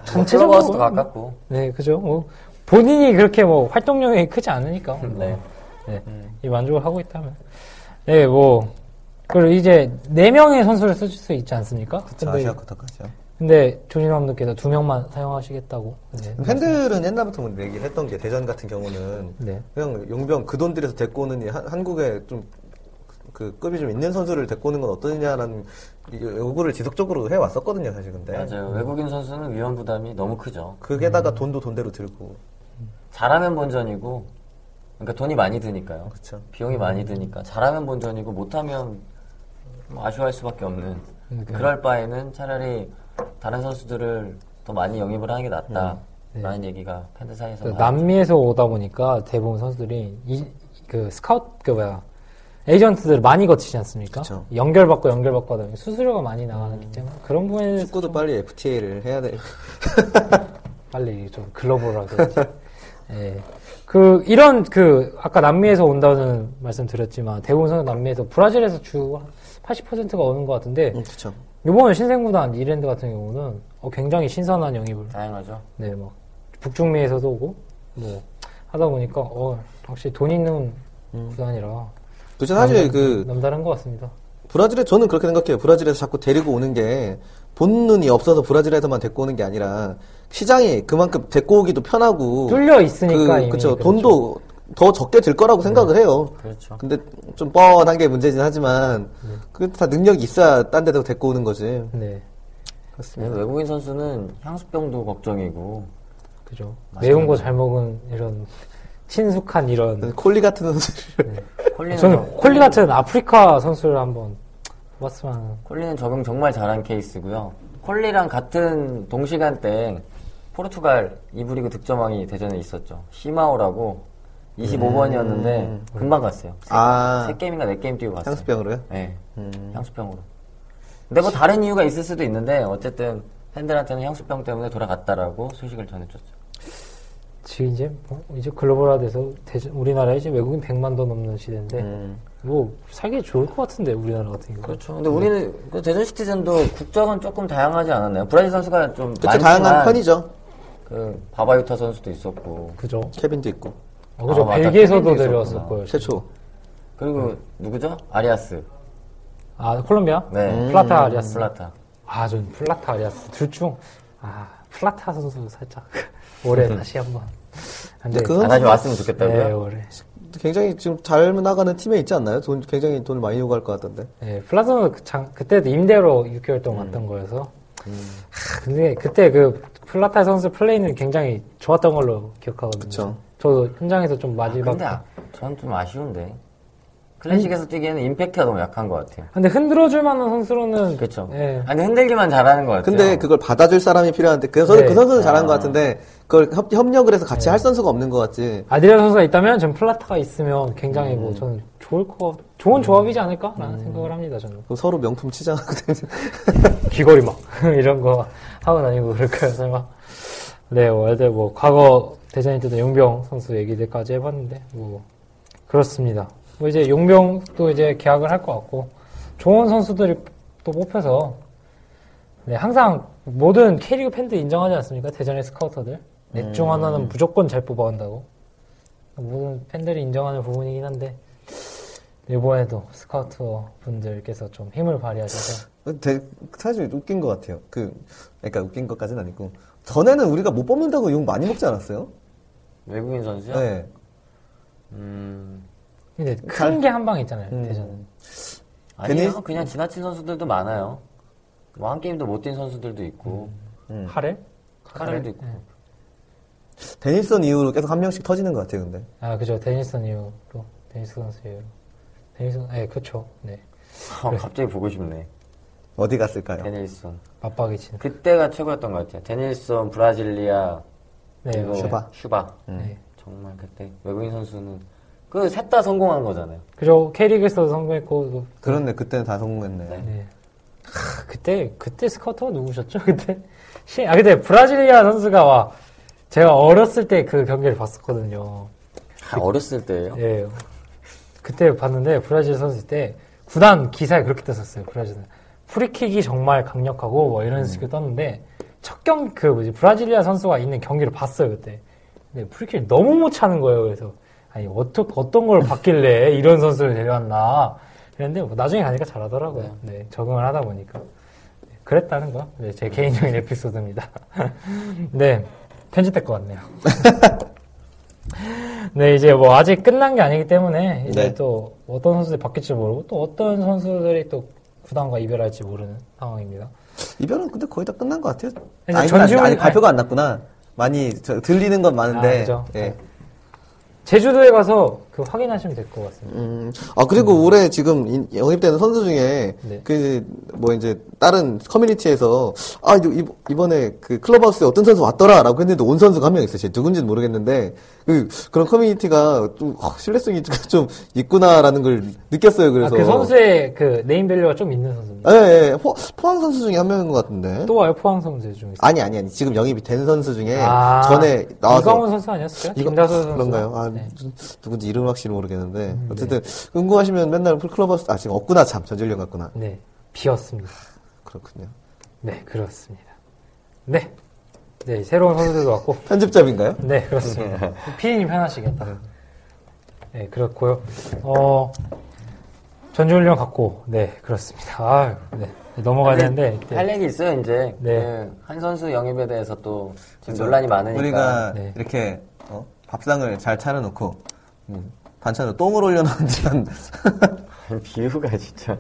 전체적으로 가깝고. 네, 그죠. 뭐 본인이 그렇게 뭐 활동량이 크지 않으니까. 네. 네. 이 만족을 하고 있다면. 네, 뭐 그리고 이제 네 명의 선수를 쓰실 수 있지 않습니까? 근데, 아시아 쿼터까지요. 근데 조진 감독께서 두 명만 사용하시겠다고. 네. 팬들은 옛날부터 뭐 얘기를 했던 게 대전 같은 경우는 네. 그냥 용병 그 돈 들여서 데리고 오는 이 한- 한국에 좀 그 급이 좀 있는 선수를 데리고 오는 건 어떠냐라는 이- 요구를 지속적으로 해왔었거든요, 사실 근데. 맞아요. 외국인 선수는 위험 부담이 너무 크죠. 그게다가 음. 돈도 돈대로 들고. 잘하면 본전이고, 그러니까 돈이 많이 드니까요. 그쵸. 비용이 많이 드니까 잘하면 본전이고 못하면 뭐 아쉬워할 수밖에 없는. 그러니까요. 그럴 바에는 차라리 다른 선수들을 더 많이 영입을 하는 게 낫다. 네. 라는 얘기가 팬들 사이에서 그. 남미에서 오다 보니까 대부분 선수들이 이 그 스카우트 그 뭐야 에이전트들 많이 거치지 않습니까? 그쵸. 연결받고 연결받고 하다 보니 수수료가 많이 나가기 때문에 그런 부분에 대해서 축구도 빨리 FTA를 해야 돼. 빨리 좀 글로벌하게. 예. 그 이런 그 아까 남미에서 온다는 말씀 드렸지만 대부분 선수 남미에서 브라질에서 주 80%가 오는 것 같은데 음. 이번 신생구단 이랜드 같은 경우는 어, 굉장히 신선한 영입을 다양하죠. 네, 막 북중미에서도 오고 뭐 하다 보니까 어 확실히 돈 있는 구단이라 그쵸. 사실 그, 남다른 것 같습니다. 브라질에 저는 그렇게 생각해요. 브라질에서 자꾸 데리고 오는 게 본능이 없어서 브라질에서만 데리고 오는 게 아니라 시장이 그만큼 데리고 오기도 편하고 뚫려 있으니까 그, 그쵸. 그렇죠. 더 적게 들 거라고 생각을 해요. 그렇죠. 근데 좀 뻔한 게 문제긴 하지만 네. 그게 다 능력이 있어야 딴 데도 데리고 오는 거지. 네, 네, 외국인 선수는 향수병도 걱정이고 그죠. 매운 거 잘 먹은 이런 친숙한 이런 콜리 같은 선수를 콜리는 저는 저- 콜리 같은 아프리카 선수를 한번 봤으면 콜리는 적응 정말 잘한 케이스고요. 콜리랑 같은 동시간대 포르투갈 이브리그 득점왕이 대전에 있었죠. 시마오라고 25번이었는데 금방 갔어요. 세, 아. 세 게임인가 네 게임 뛰고 갔어요. 향수병으로요? 네, 향수병으로. 근데 뭐 다른 이유가 있을 수도 있는데 어쨌든 팬들한테는 향수병 때문에 돌아갔다라고 소식을 전해줬죠. 지금 이제 뭐 이제 글로벌화 돼서 대전, 우리나라에 이제 외국인 100만 더 넘는 시대인데 음. 뭐 살기 좋을 것 같은데 우리나라 같은 경우. 그렇죠. 근데 우리는 그 대전 시티즌도 국적은 조금 다양하지 않았나요? 브라질 선수가 좀 그쵸. 많지만 다양한 편이죠. 그 바바유타 선수도 있었고 그죠. 케빈도 있고. 어, 그죠. 아. 벨기에서도 내려왔을 있었구나. 거예요. 최초. 그리고 누구죠? 아리아스. 아 콜롬비아? 네. 플라타 아리아스. 플라타. 아, 전 플라타 아리아스 둘 중 아, 플라타 선수 살짝 올해 다시 한번. 안 돼. 그 아, 다시 왔으면 좋겠다고요? 네, 올해. 굉장히 지금 잘 나가는 팀에 있지 않나요? 돈 굉장히 돈을 많이 요구할 것 같던데. 네, 플라타는 그 장- 그때도 임대로 6개월 동안 음. 왔던 거여서. 하, 근데 그때 그 플라타 선수 플레이는 굉장히 좋았던 걸로 기억하거든요. 그쵸. 저도 현장에서 좀 아, 마지막. 근데 아, 전좀 아쉬운데. 클래식에서 뛰기에는 임팩트가 너무 약한 것 같아요. 근데 흔들어줄 만한 선수로는. 그렇죠. 예. 아니 흔들기만 잘하는 것 같아요. 근데 그걸 받아줄 사람이 필요한데 그, 선- 네. 그 선수는 잘한 아. 것 같은데 그걸 협, 협력을 해서 같이 할 선수가 없는 것 같지. 아디라 선수가 있다면 전 플라타가 있으면 굉장히 음. 뭐 저는 좋을 거, 좋은 조합이지 않을까라는 생각을 합니다, 저는. 그럼 서로 명품 치장하거든요. 귀걸이 막 이런 거 하고 다니고 그럴까요 설마 네 월드 뭐 과거 대전에 있던 용병 선수 얘기들까지 해봤는데 뭐 그렇습니다 뭐 이제 용병도 이제 계약을 할 것 같고 좋은 선수들이 또 뽑혀서 네 항상 모든 K리그 팬들 인정하지 않습니까 대전의 스카우터들 넷중 하나는 무조건 잘 뽑아간다고 모든 팬들이 인정하는 부분이긴 한데 이번에도 스카우터 분들께서 좀 힘을 발휘하셔서 되- 사실 웃긴 것 같아요. 그, 그러니까 웃긴 것까지는 아니고. 전에는 우리가 못 뽑는다고 욕 많이 먹지 않았어요? 외국인 선수요? 네. 음, 근데 큰 게 한 방 있잖아요 음. 대전은 아니요. 괜히- 그냥 지나친 선수들도 많아요. 뭐 한 게임도 못 뛴 선수들도 있고, 음. 하렐? 카렐도 있고. 데니슨 이후로 계속 한 명씩 터지는 것 같아요, 근데. 아 그죠 데니슨 이후로 데니스 선수 이후로 데닐손 네 그쵸 네 어, 갑자기 보고 싶네. 어디 갔을까요? 데닐손. 맞박이 치는 그때가 최고였던 것 같아요. 데닐손, 브라질리아, 네. 슈바. 슈바. 네. 정말 그때 외국인 선수는 그 셋 다 성공한 거잖아요. 그죠 K리그에서도 성공했고 또- 그렇네, 그때는 다 성공했네. 네. 네 하, 그때 그때 스카우터가 누구셨죠 그때 시- 아 근데 브라질리아 선수가 와 제가 어렸을 때 그 경기를 봤었거든요 아, 어렸을 때예요. 예 그때 봤는데 브라질 선수 때 구단 기사에 그렇게 떴었어요 브라질은 프리킥이 정말 강력하고 뭐 이런 식으로 떴는데 첫 경 그 뭐지 브라질리아 선수가 있는 경기를 봤어요 그때. 근데 프리킥 너무 못 차는 거예요 그래서. 아니 어떤 어떤 걸 봤길래 이런 선수를 데려왔나. 그랬는데 뭐 나중에 가니까 잘하더라고요. 네 적응을 하다 보니까. 네, 그랬다는 거. 네, 제 개인적인 에피소드입니다. 네 편집될 것 같네요. 네, 이제 뭐 아직 끝난 게 아니기 때문에 이제 네. 또 어떤 선수들이 바뀔지 모르고 또 어떤 선수들이 또 구단과 이별할지 모르는 상황입니다. 이별은 근데 거의 다 끝난 것 같아요. 이제 아니, 전지훈이- 아니, 발표가 안 났구나. 많이 저- 들리는 건 많은데. 아, 그죠. 예. 제주도에 가서 그 확인하시면 될 것 같습니다. 음, 아 그리고 올해 지금 인- 영입되는 선수 중에 네. 그뭐 이제 다른 커뮤니티에서 아 이- 이번에 그 클럽하우스에 어떤 선수 왔더라라고 했는데 온 선수가 한 명 있어요. 제가 누군지는 모르겠는데 그 그런 커뮤니티가 좀 아, 신뢰성이 좀 있구나라는 걸 느꼈어요. 아, 그래서 그 선수의 그 네임 밸류가 좀 있는 선수입니다. 예, 예, 포, 포항 선수 중에 한 명인 것 같은데. 또 와요 포항 선수 중에. 아니 아니 아니 지금 영입이 된 선수 중에 아, 전에 나와서 이광훈 선수 아니었어요? 이거 김다수 선수. 그런가요? 아, 네. 음, 누군지 이름 확실히 모르겠는데 어쨌든 궁금하시면 맨날 클럽하우스 아 지금 없구나 참 전질령 같구나 네, 비었습니다. 그렇군요. 네, 그렇습니다. 네, 네 새로운 선수들도 왔고, 편집잡인가요? 네 그렇습니다. 피디님 편하시겠다. 네, 그렇고요. 어, 전주훈련 갔고, 네 그렇습니다. 아유, 네 넘어가야 되는데. 네. 할 얘기 있어요, 이제. 네. 그 한 선수 영입에 대해서 또 지금 논란이 많으니까. 우리가 네. 이렇게 어? 밥상을 잘 차려놓고 음, 반찬을 똥을 올려놓은 지한 비유가 진짜.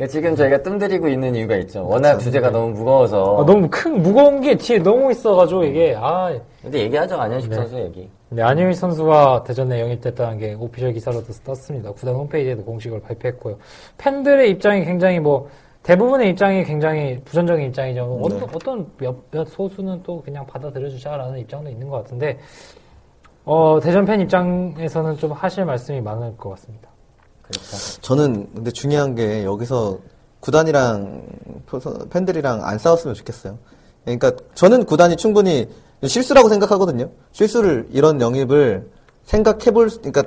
그러니까 지금 저희가 뜸들이고 있는 이유가 있죠. 워낙 주제가 너무 무거워서. 아, 너무 큰 무거운 게 뒤에 너무 있어가지고 이게 아. 근데 얘기하죠, 안현식 네. 선수 얘기. 네, 안효희 선수가 대전에 영입됐다는 게 오피셜 기사로도 떴습니다. 구단 홈페이지에도 공식으로 발표했고요. 팬들의 입장이 굉장히 뭐 대부분의 입장이 굉장히 부정적인 입장이죠. 뭐 어떤, 어떤 몇, 몇 소수는 또 그냥 받아들여주자라는 입장도 있는 것 같은데 어, 대전 팬 입장에서는 좀 하실 말씀이 많을 것 같습니다. 그렇죠. 저는 근데 중요한 게 여기서 구단이랑 표- 팬들이랑 안 싸웠으면 좋겠어요. 그러니까 저는 구단이 충분히 실수라고 생각하거든요. 실수를 이런 영입을 생각해볼 수- 그러니까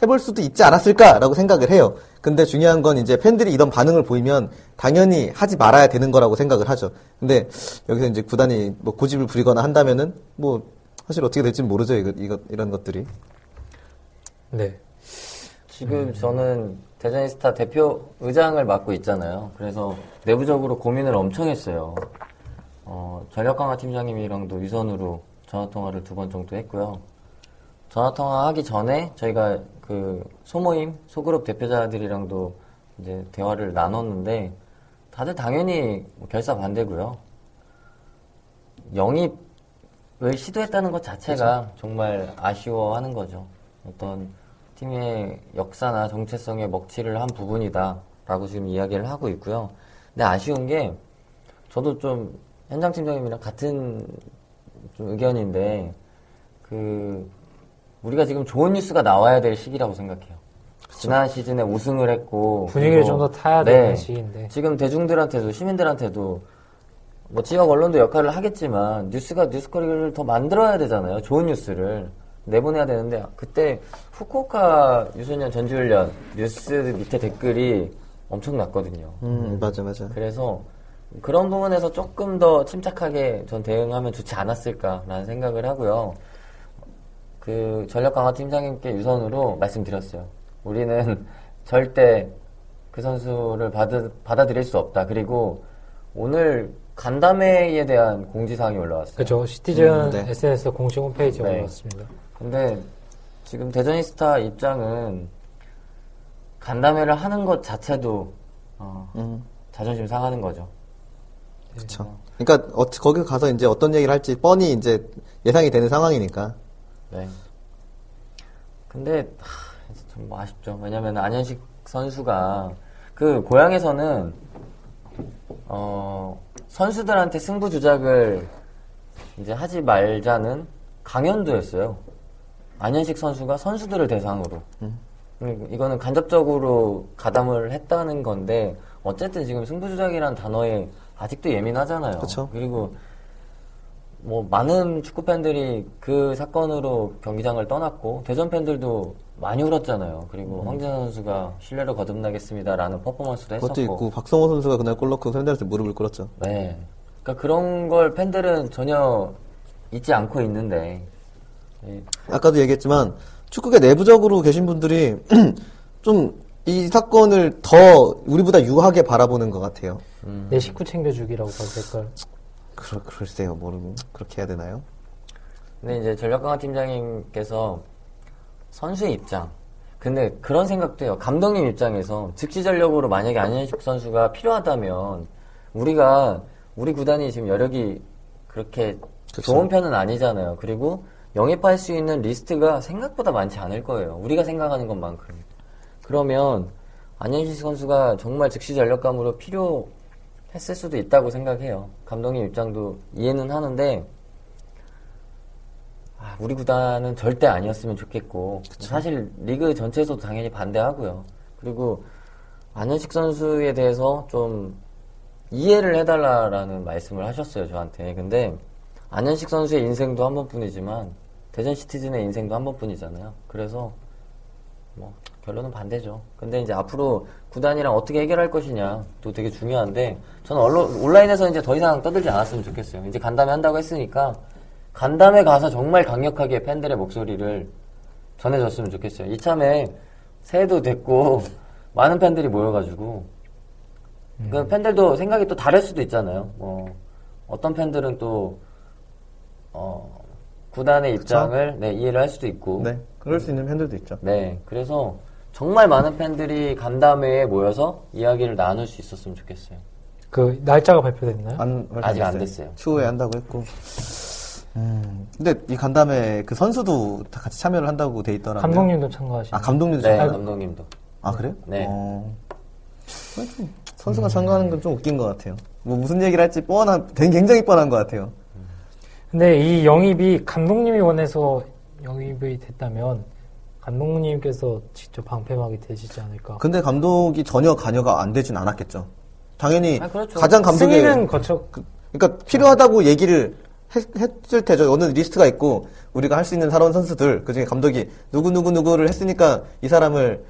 해볼 수도 있지 않았을까라고 생각을 해요. 근데 중요한 건 이제 팬들이 이런 반응을 보이면 당연히 하지 말아야 되는 거라고 생각을 하죠. 근데 여기서 이제 구단이 뭐 고집을 부리거나 한다면은 뭐 사실 어떻게 될지는 모르죠. 이거, 이거 이런 것들이. 네. 지금 저는 대전스타 대표 의장을 맡고 있잖아요. 그래서 내부적으로 고민을 엄청 했어요. 어, 전력강화 팀장님이랑도 유선으로 전화통화를 두 번 정도 했고요. 전화통화 하기 전에 저희가 그 소모임, 소그룹 대표자들이랑도 이제 대화를 나눴는데 다들 당연히 뭐 결사 반대고요. 영입 을 시도했다는 것 자체가 정말 아쉬워하는 거죠. 어떤 팀의 역사나 정체성에 먹칠을 한 부분이다라고 지금 이야기를 하고 있고요. 근데 아쉬운 게 저도 좀 현장 팀장님이랑 같은 좀 의견인데 그 우리가 지금 좋은 뉴스가 나와야 될 시기라고 생각해요. 지난 시즌에 우승을 했고 분위기를 좀 더 타야 네. 되는 시기인데. 지금 대중들한테도 시민들한테도 뭐 지역 언론도 역할을 하겠지만 뉴스가 뉴스거리를 더 만들어야 되잖아요. 좋은 뉴스를 내보내야 되는데 그때 후쿠오카 유소년 전지훈련 뉴스 밑에 댓글이 엄청 났거든요. 음 맞아 맞아. 그래서 그런 부분에서 조금 더 침착하게 전 대응하면 좋지 않았을까라는 생각을 하고요. 그 전력 강화 팀장님께 유선으로 말씀드렸어요. 우리는 절대 그 선수를 받아, 받아들일 수 없다. 그리고 오늘 간담회에 대한 공지사항이 올라왔어요. 그죠. 시티즌 음, 네. SNS 공식 홈페이지에 네. 올라왔습니다. 근데 지금 대전이스타 입장은 간담회를 하는 것 자체도 어, 음. 자존심 상하는 거죠. 그렇죠. 그러니까 어, 거기 가서 이제 어떤 얘기를 할지 뻔히 이제 예상이 되는 상황이니까. 네. 근데 하, 좀 아쉽죠. 왜냐면 안현식 선수가 그 고향에서는 어 선수들한테 승부 조작을 이제 하지 말자는 강연도 했어요. 안현식 선수가 선수들을 대상으로. 그리고 이거는 간접적으로 가담을 했다는 건데 어쨌든 지금 승부 조작이라는 단어에 아직도 예민하잖아요. 그쵸. 그리고 뭐 많은 축구 팬들이 그 사건으로 경기장을 떠났고 대전 팬들도 많이 울었잖아요. 그리고 황재선 선수가 신뢰를 거듭나겠습니다라는 퍼포먼스도 했었고. 그것도 있고 박성호 선수가 그날 골 넣고 팬들한테 무릎을 꿇었죠. 네. 그러니까 그런 걸 팬들은 전혀 잊지 않고 있는데 이 아까도 얘기했지만 축구계 내부적으로 계신 분들이 좀 이 사건을 더 우리보다 유하게 바라보는 것 같아요. 내 식구 챙겨주기라고 봐도 될까요? 그러, 글쎄요, 모르고 그렇게 해야 되나요? 근데 이제 전력강화 팀장님께서 선수의 입장. 근데 그런 생각도 해요. 감독님 입장에서 즉시 전력으로 만약에 안현식 선수가 필요하다면 우리가 우리 구단이 지금 여력이 그렇게 그쵸. 좋은 편은 아니잖아요. 그리고 영입할 수 있는 리스트가 생각보다 많지 않을 거예요. 우리가 생각하는 것만큼. 그러면 안현식 선수가 정말 즉시 전력감으로 필요 했을 수도 있다고 생각해요. 감독님 입장도 이해는 하는데 아, 우리 구단은 절대 아니었으면 좋겠고 사실 리그 전체에서도 당연히 반대하고요. 그리고 안현식 선수에 대해서 좀 이해를 해달라라는 말씀을 하셨어요 저한테. 근데 안현식 선수의 인생도 한 번뿐이지만 대전 시티즌의 인생도 한 번뿐이잖아요. 그래서 뭐 결론은 반대죠. 근데 이제 앞으로 구단이랑 어떻게 해결할 것이냐 또 되게 중요한데 저는 언론, 온라인에서 이제 더 이상 떠들지 않았으면 좋겠어요. 이제 간담회 한다고 했으니까 간담회 가서 정말 강력하게 팬들의 목소리를 전해줬으면 좋겠어요. 이참에 새해도 됐고 많은 팬들이 모여가지고 그 팬들도 생각이 또 다를 수도 있잖아요. 뭐 어떤 팬들은 또 어, 구단의 입장을 네, 이해를 할 수도 있고 네. 그럴 수 있는 팬들도 있죠. 네, 그래서 정말 많은 팬들이 간담회에 모여서 이야기를 나눌 수 있었으면 좋겠어요. 그 날짜가 발표됐나요? 안, 아직 안 됐어요. 추후에 한다고 했고. 음. 근데 이 간담회 그 선수도 다 같이 참여를 한다고 돼 있더라고요. 감독님도 참가하시고 아, 감독님도 네, 참가. 감독님도. 아, 그래요? 네. 어. 선수가 참가하는 건 좀 웃긴 것 같아요. 뭐 무슨 얘기를 할지 뻔한, 되게 굉장히 뻔한 것 같아요. 근데 이 영입이 감독님이 원해서 영입이 됐다면 감독님께서 직접 방패막이 되시지 않을까. 근데 감독이 전혀 관여가 안 되진 않았겠죠. 당연히 아, 그렇죠. 가장 감독의 승인은 거쳐 그, 그러니까 필요하다고 얘기를 했, 했을 테죠. 어느 리스트가 있고 우리가 할 수 있는 살아온 선수들 그중에 감독이 누구 누구 누구를 했으니까 이 사람을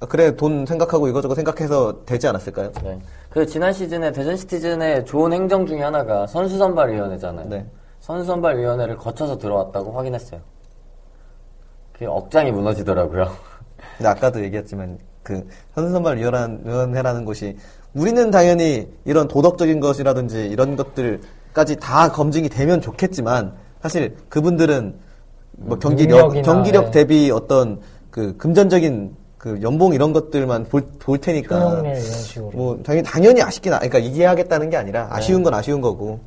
아, 그래 돈 생각하고 이거저거 생각해서 되지 않았을까요? 네. 그 지난 시즌에 대전 시티즌의 좋은 행정 중에 하나가 선수 선발 위원회잖아요. 네. 선수 선발 위원회를 거쳐서 들어왔다고 확인했어요. 그게 억장이 무너지더라고요. 근데 아까도 얘기했지만 그 선수 선발 위원한- 위원회라는 곳이 우리는 당연히 이런 도덕적인 것이라든지 이런 것들까지 다 검증이 되면 좋겠지만 사실 그분들은 뭐 경기력 능력이나, 경기력 네. 대비 어떤 그 금전적인 그 연봉 이런 것들만 볼, 볼 테니까. 뭐 당연히 당연히 아쉽긴 하, 그러니까 이해하겠다는 게 아니라 아쉬운 건 아쉬운 거고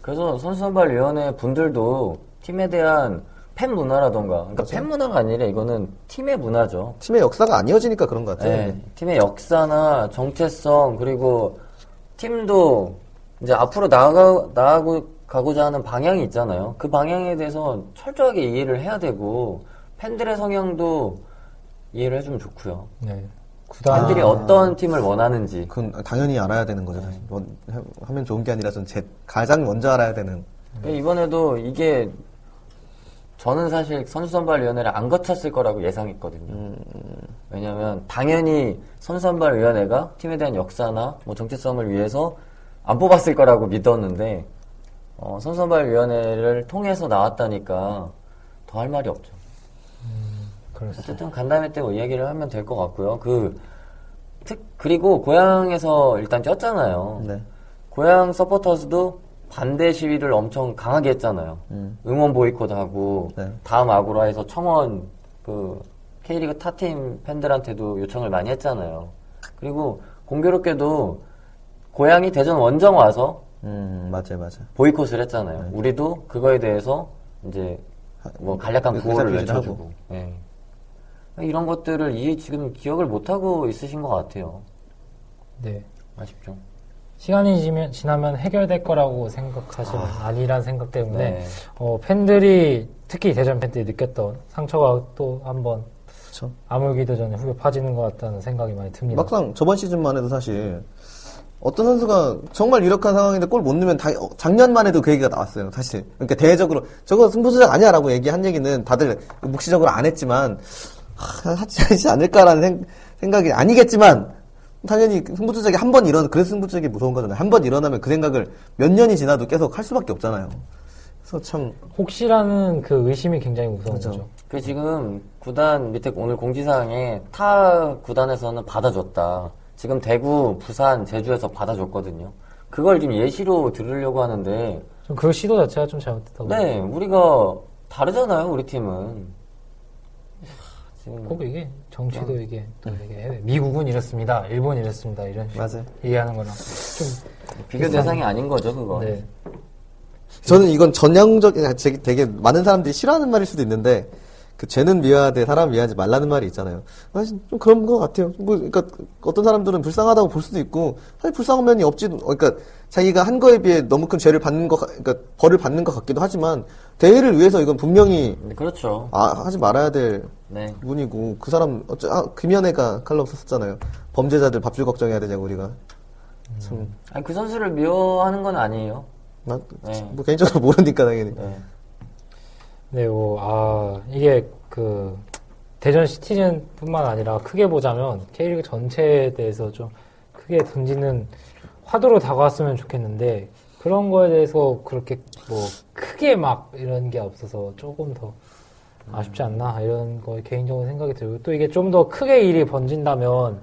그래서 선수 선발위원회 분들도 팀에 대한 팬 문화라던가, 그러니까 그렇죠. 팬 문화가 아니라 이거는 팀의 문화죠. 팀의 역사가 안 이어지니까 그런 것 같아요. 네, 팀의 역사나 정체성 그리고 팀도 이제 앞으로 나아가 나아고 가고자 하는 방향이 있잖아요. 그 방향에 대해서 철저하게 이해를 해야 되고 팬들의 성향도 이해를 해주면 좋고요. 네. 구단 팬들이 어떤 팀을 원하는지. 그건 당연히 알아야 되는 거죠. 하- 하면 좋은 게 아니라 전 제, 가장 먼저 알아야 되는 이번에도 이게 저는 사실 선수선발위원회를 안 거쳤을 거라고 예상했거든요. 왜냐하면 당연히 선수선발위원회가 팀에 대한 역사나 뭐 정체성을 위해서 안 뽑았을 거라고 믿었는데 어, 선수선발위원회를 통해서 나왔다니까 더 할 말이 없죠. 그렇습니다. 어쨌든 간담회 때 뭐 이야기를 하면 될 것 같고요. 그 특, 그리고 고향에서 일단 뛰었잖아요. 네. 고향 서포터즈도 반대 시위를 엄청 강하게 했잖아요. 음. 응원 보이콧하고 네. 다음 아고라에서 청원 그 K리그 타팀 팬들한테도 요청을 많이 했잖아요. 그리고 공교롭게도 고향이 대전 원정 와서 음 맞아요 맞아요. 보이콧을 했잖아요. 우리도 그거에 대해서 이제 뭐 간략한 의사 구호를 외쳐주고 예. 이런 것들을 이해 지금 기억을 못 하고 있으신 것 같아요. 네. 아쉽죠. 시간이 지면, 지나면 해결될 거라고 생각하시는 아 니란 생각 때문에 네. 어, 팬들이 특히 대전 팬들이 느꼈던 상처가 또 한번 그렇죠. 아물기도 전에 후벼 파지는 것 같다는 생각이 많이 듭니다. 막상 저번 시즌만 해도 사실 어떤 선수가 정말 유력한 상황인데 골 못 넣으면 다, 어, 작년만 해도 그 얘기가 나왔어요. 사실 그러니까 대외적으로 저거 승부수작 아니야라고 얘기한 얘기는 다들 묵시적으로 안 했지만 하, 하지 않을까라는 생, 생각이 아니겠지만 당연히 승부수작이 한 번 일어나 그래서 승부수작이 무서운 거잖아요. 한 번 일어나면 그 생각을 몇 년이 지나도 계속 할 수밖에 없잖아요. 그래서 참 혹시라는 그 의심이 굉장히 무서운 그렇죠. 거죠. 그 지금 구단 밑에 오늘 공지사항에 타 구단에서는 받아줬다. 지금 대구, 부산, 제주에서 받아줬거든요. 그걸 지금 예시로 들으려고 하는데, 좀그 시도 자체가 좀 잘못됐다고. 네, 우리가 다르잖아요, 우리 팀은. 지금 꼭 이게 정치도 네. 이게 또 이게 해외- 미국은 이렇습니다. 일본 이렇습니다. 이런 식으로 맞아요. 얘기하는 거랑 좀 비교 대상이 아닌 거죠, 그거. 네. 저는 이건 전형적, 아, 되게 많은 사람들이 싫어하는 말일 수도 있는데, 그 죄는 미워하되 사람 미워하지 말라는 말이 있잖아요. 사실 좀 그런 것 같아요. 뭐, 그러니까 어떤 사람들은 불쌍하다고 볼 수도 있고, 사실 불쌍한 면이 없지, 그러니까 자기가 한 거에 비해 너무 큰 죄를 받는 것, 같- 그러니까 벌을 받는 것 같기도 하지만, 대의를 위해서 이건 분명히, 네, 그렇죠. 아, 하지 말아야 될 네. 부분이고, 그 사람, 어째, 아, 금연애가 칼럼 썼었잖아요. 범죄자들 밥줄 걱정해야 되냐고, 우리가. 참, 아니, 그 선수를 미워하는 건 아니에요. 나, 네. 뭐 개인적으로 모르니까 당연히. 네. 네, 뭐, 아, 이게 그, 대전 시티즌 뿐만 아니라 크게 보자면 K리그 전체에 대해서 좀 크게 던지는 화두로 다가왔으면 좋겠는데 그런 거에 대해서 그렇게 뭐 크게 막 이런 게 없어서 조금 더 아쉽지 않나? 이런 거 개인적으로 생각이 들고 또 이게 좀 더 크게 일이 번진다면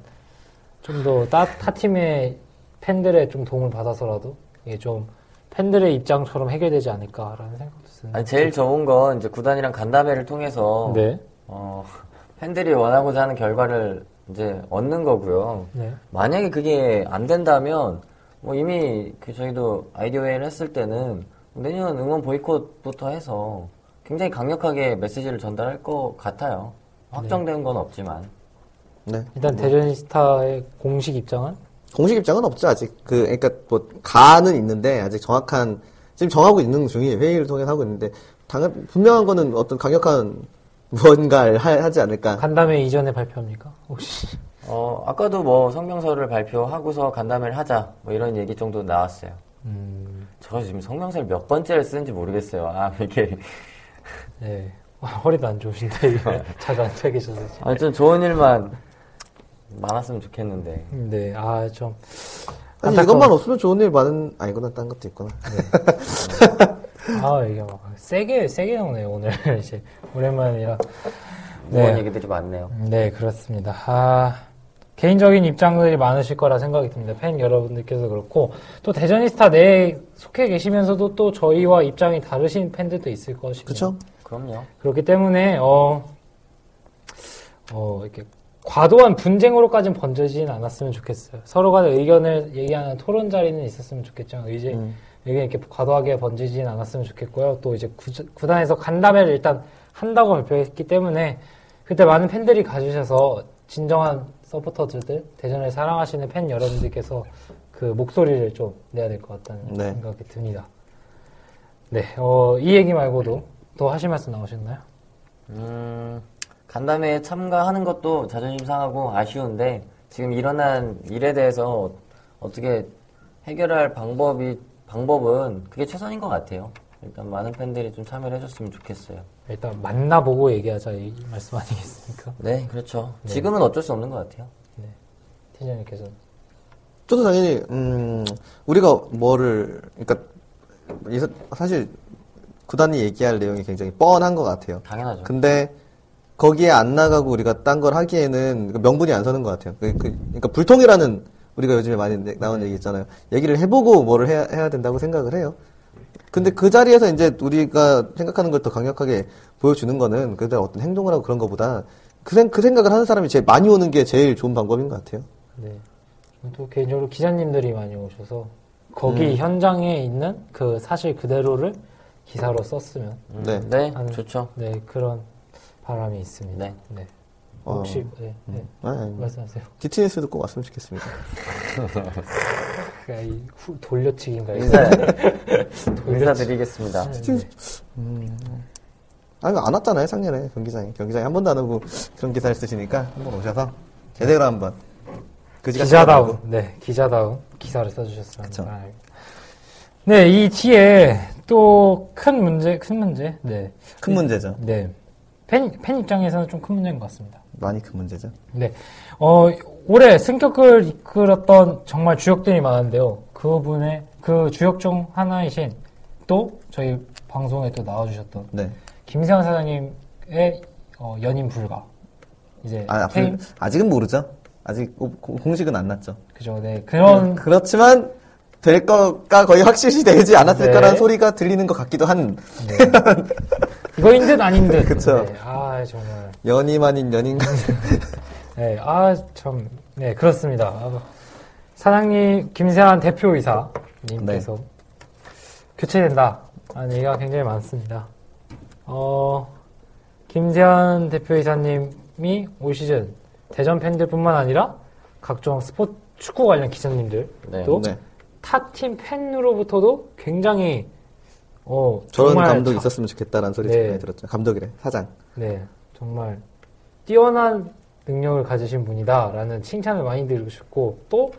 좀 더 타 팀의 팬들의 좀 도움을 받아서라도 이게 좀 팬들의 입장처럼 해결되지 않을까라는 생각도 드는 아니, 제일 좋은 건 이제 구단이랑 간담회를 통해서 네. 어, 팬들이 원하고자 하는 결과를 이제 얻는 거고요. 네. 만약에 그게 안 된다면 뭐 이미 그 저희도 아이디어 회의를 했을 때는 내년 응원 보이콧부터 해서 굉장히 강력하게 메시지를 전달할 것 같아요. 확정된 건 없지만. 네. 일단 대전 스타의 공식 입장은 공식 입장은 없죠 아직 그 그러니까 뭐 가는 있는데 아직 정확한 지금 정하고 있는 중이에요 회의를 통해 서 하고 있는데 당연 분명한 거는 어떤 강력한 무언가를 하, 하지 않을까 간담회 이전에 발표합니까? 혹시? 어, 아까도 뭐 성명서를 발표하고서 간담회를 하자 뭐 이런 얘기 정도 나왔어요. 음, 저 지금 성명서를 몇 번째를 쓰는지 모르겠어요. 아, 이렇게. 네. 허리도 안 좋으신데 이거 자주 앉아 계셔서. 아, 좀 좋은 일만 많았으면 좋겠는데. 네, 아 좀. 아니 안타까운- 이것만 없으면 좋은 일 많은 아니구나 딴 것도 있구나 아 이게 막 세게 세게 나오네요 오늘 이제 오랜만이라. 무거운 네. 얘기들이 많네요. 네, 그렇습니다. 아, 개인적인 입장들이 많으실 거라 생각이 듭니다. 팬 여러분들께서 그렇고, 또 대전이스타 내에 속해 계시면서도 또 저희와 입장이 다르신 팬들도 있을 것입니다. 그쵸 그럼요. 그렇기 때문에, 어, 어, 이렇게 과도한 분쟁으로까지는 번져지진 않았으면 좋겠어요. 서로 간의 의견을 얘기하는 토론 자리는 있었으면 좋겠지만, 의제, 음. 의견이 이렇게 과도하게 번지진 않았으면 좋겠고요. 또 이제 구, 구단에서 간담회를 일단 한다고 발표했기 때문에, 그때 많은 팬들이 가주셔서 진정한 서포터즈들, 대전을 사랑하시는 팬 여러분들께서 그 목소리를 좀 내야 될 것 같다는 네. 생각이 듭니다. 네, 어, 이 얘기 말고도 더 하실 말씀 나오셨나요? 음, 간담회에 참가하는 것도 자존심 상하고 아쉬운데 지금 일어난 일에 대해서 어떻게 해결할 방법이 방법은 그게 최선인 것 같아요. 일단 많은 팬들이 좀 참여를 해줬으면 좋겠어요. 일단 만나보고 얘기하자 이 말씀 아니겠습니까? 네, 그렇죠. 지금은 어쩔 수 없는 것 같아요. 티저님께서 저도 당연히 음 우리가 뭐를 그러니까 사- 사실 구단이 얘기할 내용이 굉장히 뻔한 것 같아요 당연하죠. 근데 거기에 안 나가고 우리가 딴 걸 하기에는 그 명분이 안 서는 것 같아요. 그, 그, 러니까 불통이라는 우리가 요즘에 많이 내- 나온 얘기 있잖아요. 얘기를 해보고 뭐를 해야, 해야 된다고 생각을 해요. 근데 그 자리에서 이제 우리가 생각하는 걸 더 강력하게 보여주는 거는 그들 어떤 행동을 하고 그런 것보다 그, 생, 그 생각을 하는 사람이 제일 많이 오는 게 제일 좋은 방법인 것 같아요. 네. 또 개인적으로 기자님들이 많이 오셔서 거기 현장에 있는 그 사실 그대로를 기사로 썼으면 음, 네. 네, 좋죠. 네 그런 바람이 있습니다. 네. 네. 어. 혹시 네, 네. 아니, 아니. 말씀하세요. DTS도 꼭 왔으면 좋겠습니다. 그이 후- 돌려치기인가요? 인사, 돌려치기. 인사드리겠습니다. DTS, 아니, 안 왔잖아요, 작년에, 경기장에. 경기장에 한 번도 안 오고 그런 기사를 쓰시니까 한번 오셔서 제대로 한번. 그지같이 기자다운. 네, 기자다운 기사를 써주셨습니다. 그쵸. 네, 이 뒤에 또 큰 문제, 큰 문제, 네, 큰 문제죠. 네, 팬, 팬 입장에서는 좀 큰 문제인 것 같습니다. 많이 큰 문제죠. 네, 어, 올해 승격을 이끌었던 정말 주역들이 많은데요. 그분의 그 주역 중 하나이신 또 저희 방송에 또 나와주셨던 네. 김세환 사장님의 어, 연임 불가. 이제 아, 퇴임, 앞으로, 아직은 모르죠. 아직 공식은 안 났죠. 그죠, 네 그런 그렇지만 될 거가 거의 확실히 되지 않았을 네. 거라는 소리가 들리는 것 같기도 한 네. 이거인 듯 아닌 듯. 그쵸. 네, 아 정말. 연임 아닌 연인간. 네, 아 참, 네 그렇습니다. 아, 사장님 김세환 대표이사님께서 네. 교체된다. 하는 얘기가 굉장히 많습니다. 어, 김세한 대표이사님이 올 시즌 대전 팬들뿐만 아니라 각종 스포츠 축구 관련 기자님들 네. 또 네. 타팀 팬으로부터도 굉장히 어 저런 정말 감독이 자- 있었으면 좋겠다라는 소리 네. 들었죠. 감독이래. 사장. 네 정말 뛰어난 능력을 가지신 분이다라는 칭찬을 많이 들으셨고 또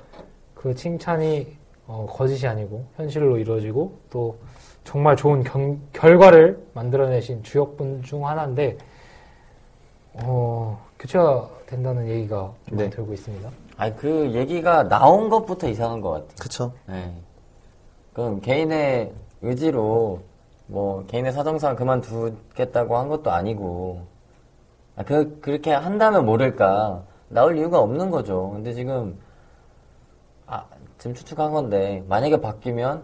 그 칭찬이 어, 거짓이 아니고 현실로 이루어지고 또 정말 좋은 경- 결과를 만들어내신 주역분 중 하나인데 어, 교체가 된다는 얘기가 좀 네. 들고 있습니다. 아니 그 얘기가 나온 것부터 이상한 것 같아요. 그쵸. 네. 그럼 개인의 의지로 뭐 개인의 사정상 그만두겠다고 한 것도 아니고 아, 그 그렇게 한다면 모를까 나올 이유가 없는 거죠. 근데 지금 아 지금 추측한 건데 만약에 바뀌면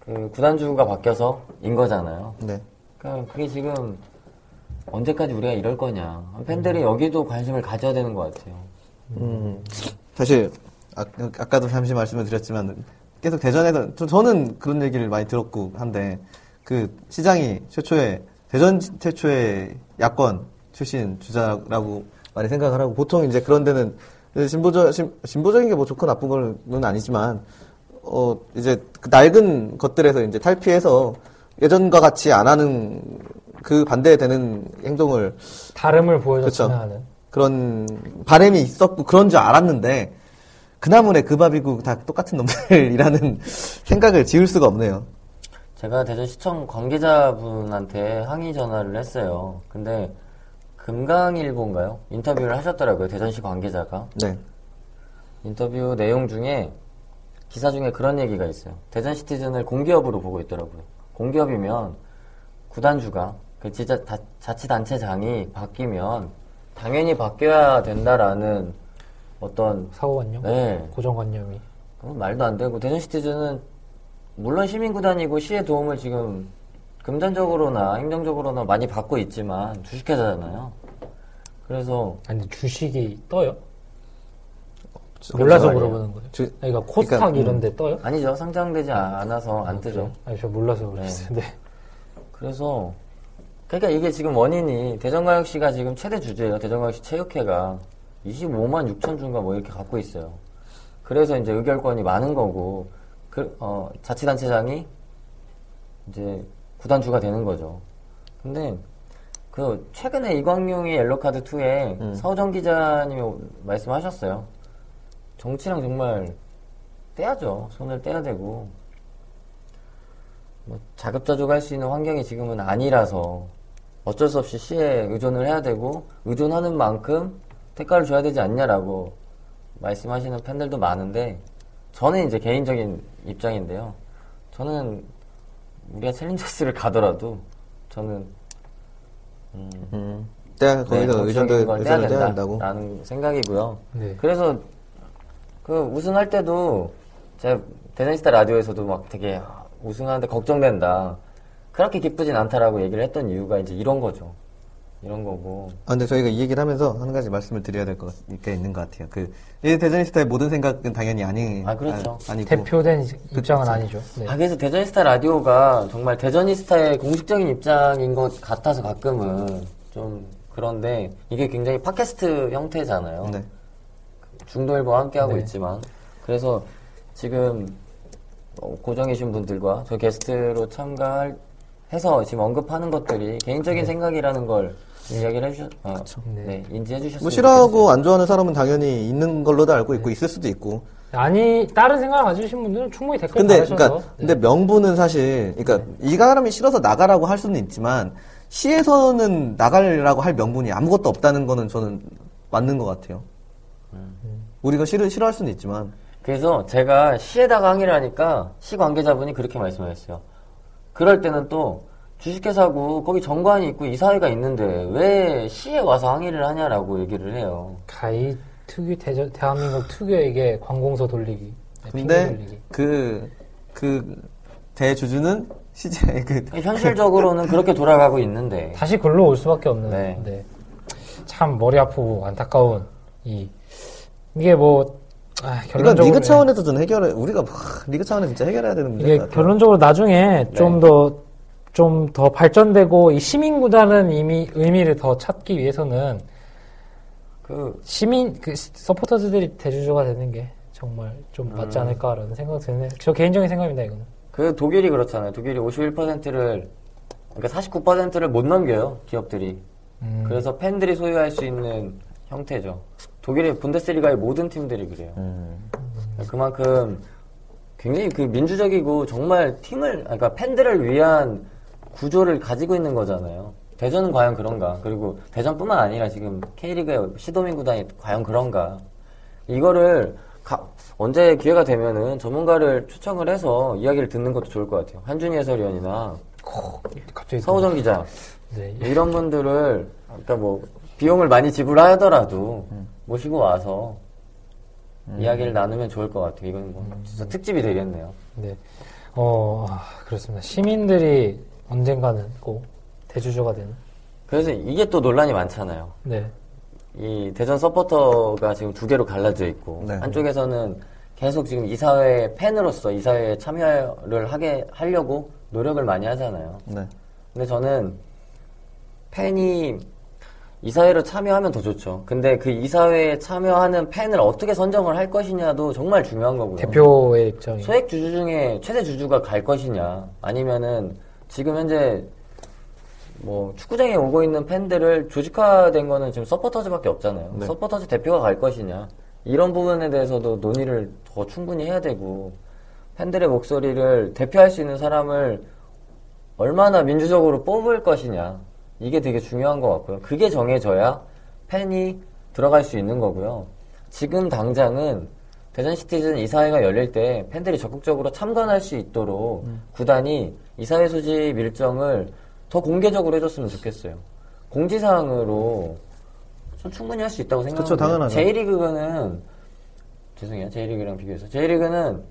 그 구단주가 바뀌어서 인 거잖아요. 네. 그러니까 그게 지금 언제까지 우리가 이럴 거냐. 팬들이 여기도 관심을 가져야 되는 것 같아요. 음, 사실 아, 아까도 잠시 말씀을 드렸지만 계속 대전에서 저- 저는 그런 얘기를 많이 들었고 한데 그 시장이 최초에 대전 최초의 야권 출신 주자라고 많이 생각을 하고 보통 이제 그런 데는 진보적 진, 진보적인 게 뭐 좋고 나쁜 건 아니지만 어 이제 그 낡은 것들에서 이제 탈피해서 예전과 같이 안 하는 그 반대되는 행동을 다름을 보여줬으면. 하는 그런 바람이 있었고 그런 줄 알았는데 그 나물에 그 밥이고 다 똑같은 놈들이라는 생각을 지울 수가 없네요. 제가 대전시청 관계자분한테 항의 전화를 했어요. 근데 금강일보인가요? 인터뷰를 하셨더라고요. 대전시 관계자가. 네. 인터뷰 내용 중에 기사 중에 그런 얘기가 있어요. 대전 시티즌을 공기업으로 보고 있더라고요. 공기업이면 구단주가 그 지자, 다- 자치단체장이 바뀌면 당연히 바뀌어야 된다라는 어떤 사고관념, 네 고정관념이 말도 안 되고 대전 시티즌은 물론 시민구단이고 시의 도움을 지금 금전적으로나 행정적으로나 많이 받고 있지만 주식회사잖아요. 그래서 아니 근데 주식이 떠요? 몰라서. 물어보는 거예요. 주- 그러니까 코스닥 그러니까, 이런 데 떠요? 아니죠 상장되지 않아서 안 뜨죠. 아니 저 몰라서 그랬어요. 네. 그래서 그러니까 이게 지금 원인이 대전광역시가 지금 최대 주제예요. 대전광역시 체육회가 25만 6천 주인가 뭐 이렇게 갖고 있어요. 그래서 이제 의결권이 많은 거고 그, 어, 자치단체장이 이제 구단주가 되는 거죠. 근데 그 최근에 이광용이 옐로카드 2에 음. 서정 기자님이 말씀하셨어요. 정치랑 정말 떼야죠. 손을 떼야 되고 뭐 자급자족할 수 있는 환경이 지금은 아니라서 어쩔 수 없이 시에 의존을 해야 되고 의존하는 만큼 대가를 줘야 되지 않냐라고 말씀하시는 팬들도 많은데 저는 이제 개인적인 입장인데요. 저는 우리가 챌린저스를 가더라도 저는 음. 때 네, 거기서 정치적인 의전도 걸 떼야 떼야 된다고. 된다라는 생각이고요. 네. 그래서 그 우승할 때도 제가 대전시타 라디오에서도 막 되게 우승하는데 걱정된다. 그렇게 기쁘진 않다라고 얘기를 했던 이유가 이제 이런 거죠. 이런 거고. 아, 근데 저희가 이 얘기를 하면서 한 가지 말씀을 드려야 될 것 게 있는 것 같아요. 그, 이 대전시스타의 모든 생각은 당연히 아니, 아, 그렇죠. 아, 니고 대표된 입장은 아니죠. 네. 아, 그래서 대전시스타 라디오가 정말 대전시스타의 공식적인 입장인 것 같아서 가끔은 좀 그런데 이게 굉장히 팟캐스트 형태잖아요. 네. 중도일보와 함께하고 네. 있지만 그래서 지금 어, 고정이신 분들과 저 게스트로 참가할 해서 지금 언급하는 것들이 개인적인 생각이라는 걸 이야기를 해주셨, 어, 네. 네. 인지해 주셨으면 뭐 싫어하고 좋겠어요. 안 좋아하는 사람은 당연히 있는 걸로도 알고 있고 있을 수도 있고. 아니 다른 생각을 가지신 분들은 충분히 댓글 근데 달으셔서 그러니까 네. 근데 명분은 사실 그러니까 이 사람이 싫어서 나가라고 할 수는 있지만 시에서는 나가라고 할 명분이 아무것도 없다는 거는 저는 맞는 것 같아요. 우리가 싫어 싫어할 수는 있지만 그래서 제가 시에다가 항의를 하니까 시 관계자분이 그렇게 말씀하셨어요. 그럴 때는 또 주식회사고 거기 정관이 있고 이사회가 있는데 왜 시에 와서 항의를 하냐라고 얘기를 해요. 가히 특유 대저, 대한민국 특유에게 관공서 돌리기, 네, 근데 돌리기. 그 그 대주주는 시제 그 현실적으로는 그렇게 돌아가고 있는데 다시 글로 올 수밖에 없는. 네. 네. 참 머리 아프고 안타까운 이 이게 뭐 아, 결론적으로 리그 차원에서 좀 해결해 우리가 막 리그 차원에서 진짜 해결해야 되는 문제 이게 같아요. 결론적으로 나중에 좀더 좀 더 발전되고 이 시민 구단은 이미 의미를 더 찾기 위해서는 그 시민 그 서포터즈들이 대주주가 되는 게 정말 좀 맞지 음. 않을까라는 생각 드네요. 저 개인적인 생각입니다 이거는. 그 독일이 그렇잖아요. 독일이 51%를 그러니까 49%를 못 넘겨요 기업들이. 음. 그래서 팬들이 소유할 수 있는 형태죠. 독일의 분데스리가의 모든 팀들이 그래요. 음. 그만큼 굉장히 그 민주적이고 정말 팀을 그러니까 팬들을 위한 구조를 가지고 있는 거잖아요. 대전은 과연 그런가? 그리고 대전뿐만 아니라 지금 K리그의 시도민 구단이 과연 그런가? 이거를 가- 언제 기회가 되면은 전문가를 초청을 해서 이야기를 듣는 것도 좋을 것 같아요. 한준희 해설위원이나 서우정 기자 네. 이런 분들을 아까 뭐 비용을 많이 지불하더라도 모시고 와서 이야기를 나누면 좋을 것 같아요. 이건 뭐 진짜 특집이 되겠네요. 네. 어 아, 그렇습니다. 시민들이 언젠가는 꼭 대주주가 되는. 그래서 이게 또 논란이 많잖아요. 네. 이 대전 서포터가 지금 두 개로 갈라져 있고 네. 한쪽에서는 계속 지금 이사회 팬으로서 이사회에 참여를 하게 하려고 노력을 많이 하잖아요. 네. 근데 저는 팬이 이사회로 참여하면 더 좋죠. 근데 그 이사회에 참여하는 팬을 어떻게 선정을 할 것이냐도 정말 중요한 거고요. 대표의 입장이. 소액 주주 중에 최대 주주가 갈 것이냐, 아니면은 지금 현재 뭐 축구장에 오고 있는 팬들을 조직화된 거는 지금 서포터즈밖에 없잖아요. 네. 서포터즈 대표가 갈 것이냐 이런 부분에 대해서도 논의를 더 충분히 해야 되고 팬들의 목소리를 대표할 수 있는 사람을 얼마나 민주적으로 뽑을 것이냐 이게 되게 중요한 것 같고요. 그게 정해져야 팬이 들어갈 수 있는 거고요. 지금 당장은 대전 시티즌 이사회가 열릴 때 팬들이 적극적으로 참관할 수 있도록 구단이 이사회 소집 일정을 더 공개적으로 해줬으면 좋겠어요. 공지사항으로 좀 충분히 할 수 있다고 생각합니다. 그쵸, 당연하죠. J리그는 죄송해요. J리그랑 비교해서 J리그는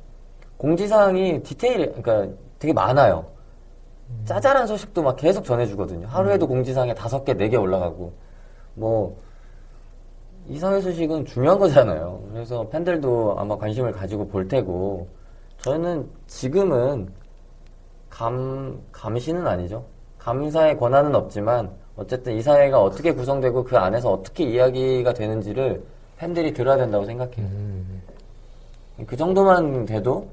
공지사항이 디테일, 그러니까 되게 많아요. 짜잘한 소식도 막 계속 전해주거든요. 하루에도 공지사항에 다섯 개, 네 개 올라가고. 뭐, 이사회 소식은 중요한 거잖아요. 그래서 팬들도 아마 관심을 가지고 볼 테고, 저는 지금은 감, 감시는 아니죠. 감사의 권한은 없지만, 어쨌든 이 사회가 어떻게 구성되고 그 안에서 어떻게 이야기가 되는지를 팬들이 들어야 된다고 생각해요. 음, 그 정도만 돼도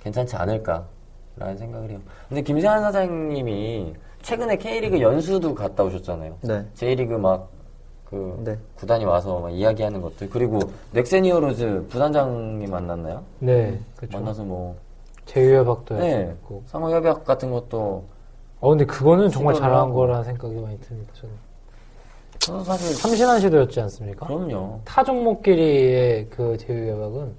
괜찮지 않을까라는 생각을 해요. 근데 김세환 사장님이 최근에 K리그 연수도 갔다 오셨잖아요. 네. J리그 막, 그, 네. 구단이 와서 막 이야기하는 것들. 그리고 넥센히어로즈 부단장님 만났나요? 네. 그렇죠. 만나서 뭐, 제휴협약도 네. 했고. 상호협약 같은 것도, 어 근데 그거는 정말 잘한 하고. 거라는 생각이 많이 듭니다. 저는. 저는 사실, 참신한 시도였지 않습니까? 그럼요. 타 종목끼리의 그 제휴협약은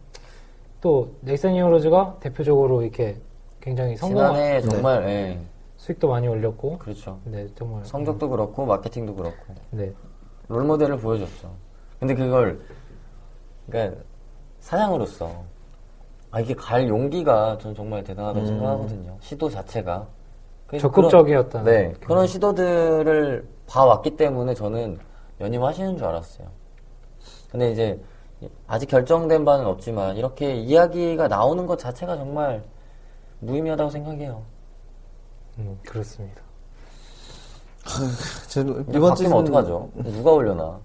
또 넥센 히어로즈가 대표적으로 이렇게 굉장히 성공한 지난해 정말, 예, 수익도 많이 올렸고 그렇죠. 네 정말 성적도 그렇고, 마케팅도 그렇고. 네 롤모델을 보여줬죠. 근데 그걸, 그러니까 사장으로서 아 이게 갈 용기가 저는 정말 대단하다고 음. 생각하거든요. 시도 자체가 그런, 네. 그런 시도들을 봐왔기 때문에 저는 연임하시는 줄 알았어요. 근데 이제 아직 결정된 바는 없지만 이렇게 이야기가 나오는 것 자체가 정말 무의미하다고 생각해요. 음, 그렇습니다. 제, 이번 시즌 어떡하죠? 누가 올려나?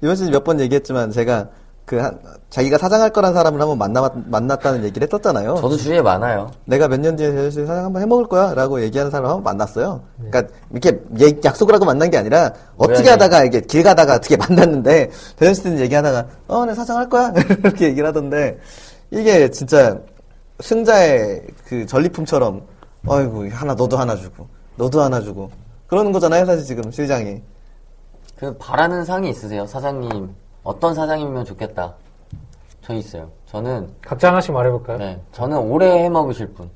이번 시즌 몇 번 얘기했지만 제가 그 한, 자기가 사장할 거란 사람을 한번 만나 만났다는 얘기를 했었잖아요. 저도 주위에 많아요. 내가 몇 년 뒤에 사장 한번 해먹을 거야 라고 얘기하는 사람을 한번 만났어요. 네. 그러니까 이렇게 약속을 하고 만난 게 아니라 어떻게 우연히. 하다가 이게 길 가다가 어떻게 만났는데 대전시티는 얘기하다가 어, 내 사장 할 거야 이렇게 얘기를 하던데 이게 진짜 승자의 그 전리품처럼 어이구 하나 너도 하나 주고 너도 하나 주고 그러는 거잖아요 사실 지금 실장이 그 바라는 상이 있으세요? 사장님 어떤 사장이면 좋겠다. 저 있어요. 저는 각자 하나씩 말해볼까요? 네, 저는 오래 해먹으실 분.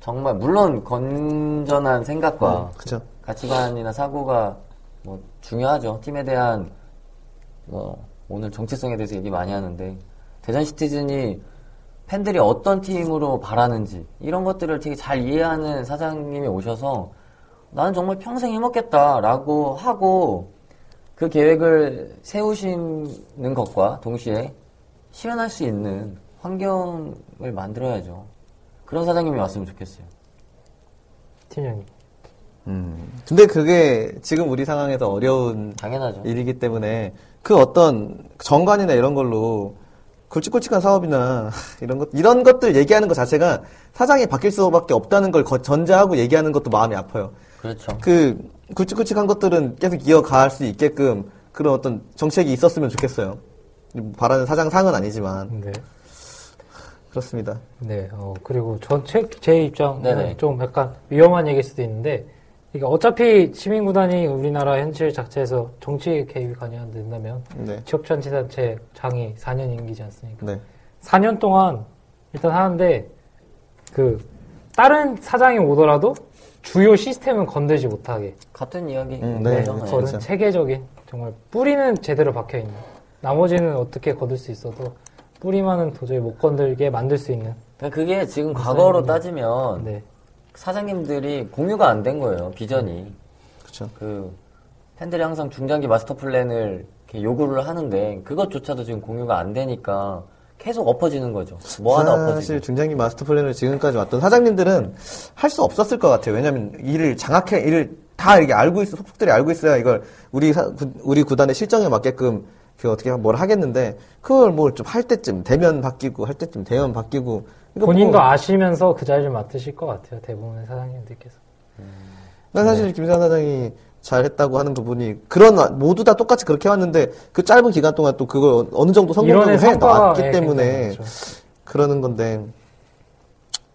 정말 물론 건전한 생각과 그쵸 가치관이나 사고가 뭐 중요하죠. 팀에 대한 뭐 오늘 정체성에 대해서 얘기 많이 하는데 대전 시티즌이 팬들이 어떤 팀으로 바라는지 이런 것들을 되게 잘 이해하는 사장님이 오셔서 나는 정말 평생 해먹겠다라고 하고 그 계획을 세우시는 것과 동시에 실현할 수 있는 환경을 만들어야죠. 그런 사장님이 왔으면 좋겠어요. 팀장님. 음. 근데 그게 지금 우리 상황에서 어려운 당연하죠. 일이기 때문에 그 어떤 정관이나 이런 걸로 굵직굵직한 사업이나 이런 것 이런 것들 얘기하는 것 자체가 사장이 바뀔 수밖에 없다는 걸 거- 전제하고 얘기하는 것도 마음이 아파요. 그렇죠. 그 굵직굵직한 것들은 계속 이어갈 수 있게끔 그런 어떤 정책이 있었으면 좋겠어요. 바라는 사장 상은 아니지만 네. 그렇습니다. 네, 어, 그리고 전, 제, 제 입장은 네네. 좀 약간 위험한 얘기일 수도 있는데, 이게 어차피 시민구단이 우리나라 현실 자체에서 정치 개입이 가능한 된다면, 네. 지역자치단체 장이 4년 임기지 않습니까? 네. 4년 동안 일단 하는데, 그, 다른 사장이 오더라도 주요 시스템은 건들지 못하게. 같은 이야기. 음, 네. 그렇죠. 그거는 그렇죠. 체계적인, 정말 뿌리는 제대로 박혀 있는. 나머지는 어떻게 거둘 수 있어도, 뿌리만은 도저히 못 건들게 만들 수 있는. 그러니까 그게 지금 과거로 따지면 네. 사장님들이 공유가 안 된 거예요. 비전이. 그렇죠. 그 팬들이 항상 중장기 마스터 플랜을 이렇게 요구를 하는데 그것조차도 지금 공유가 안 되니까 계속 엎어지는 거죠. 뭐 하나 사실 엎어지고. 중장기 마스터 플랜을 지금까지 왔던 사장님들은 할 수 없었을 것 같아요. 왜냐하면 일을 장악해 일을 다 이렇게 알고 있어 속속들이 알고 있어야 이걸 우리 사- 구- 우리 구단의 실정에 맞게끔 그 어떻게 뭘 하겠는데 그걸 뭘 좀 할 때쯤 대면 바뀌고 할 때쯤 대면 바뀌고 본인도 뭐- 아시면서 그 자리를 맡으실 것 같아요. 대부분의 사장님들께서. 난 사실 김세환 사장이 잘했다고 하는 부분이 그런 와- 모두 다 똑같이 그렇게 해왔는데 그 짧은 기간 동안 또 그걸 어느 정도 성공적으로 해 나왔기 예, 때문에 많죠. 그러는 건데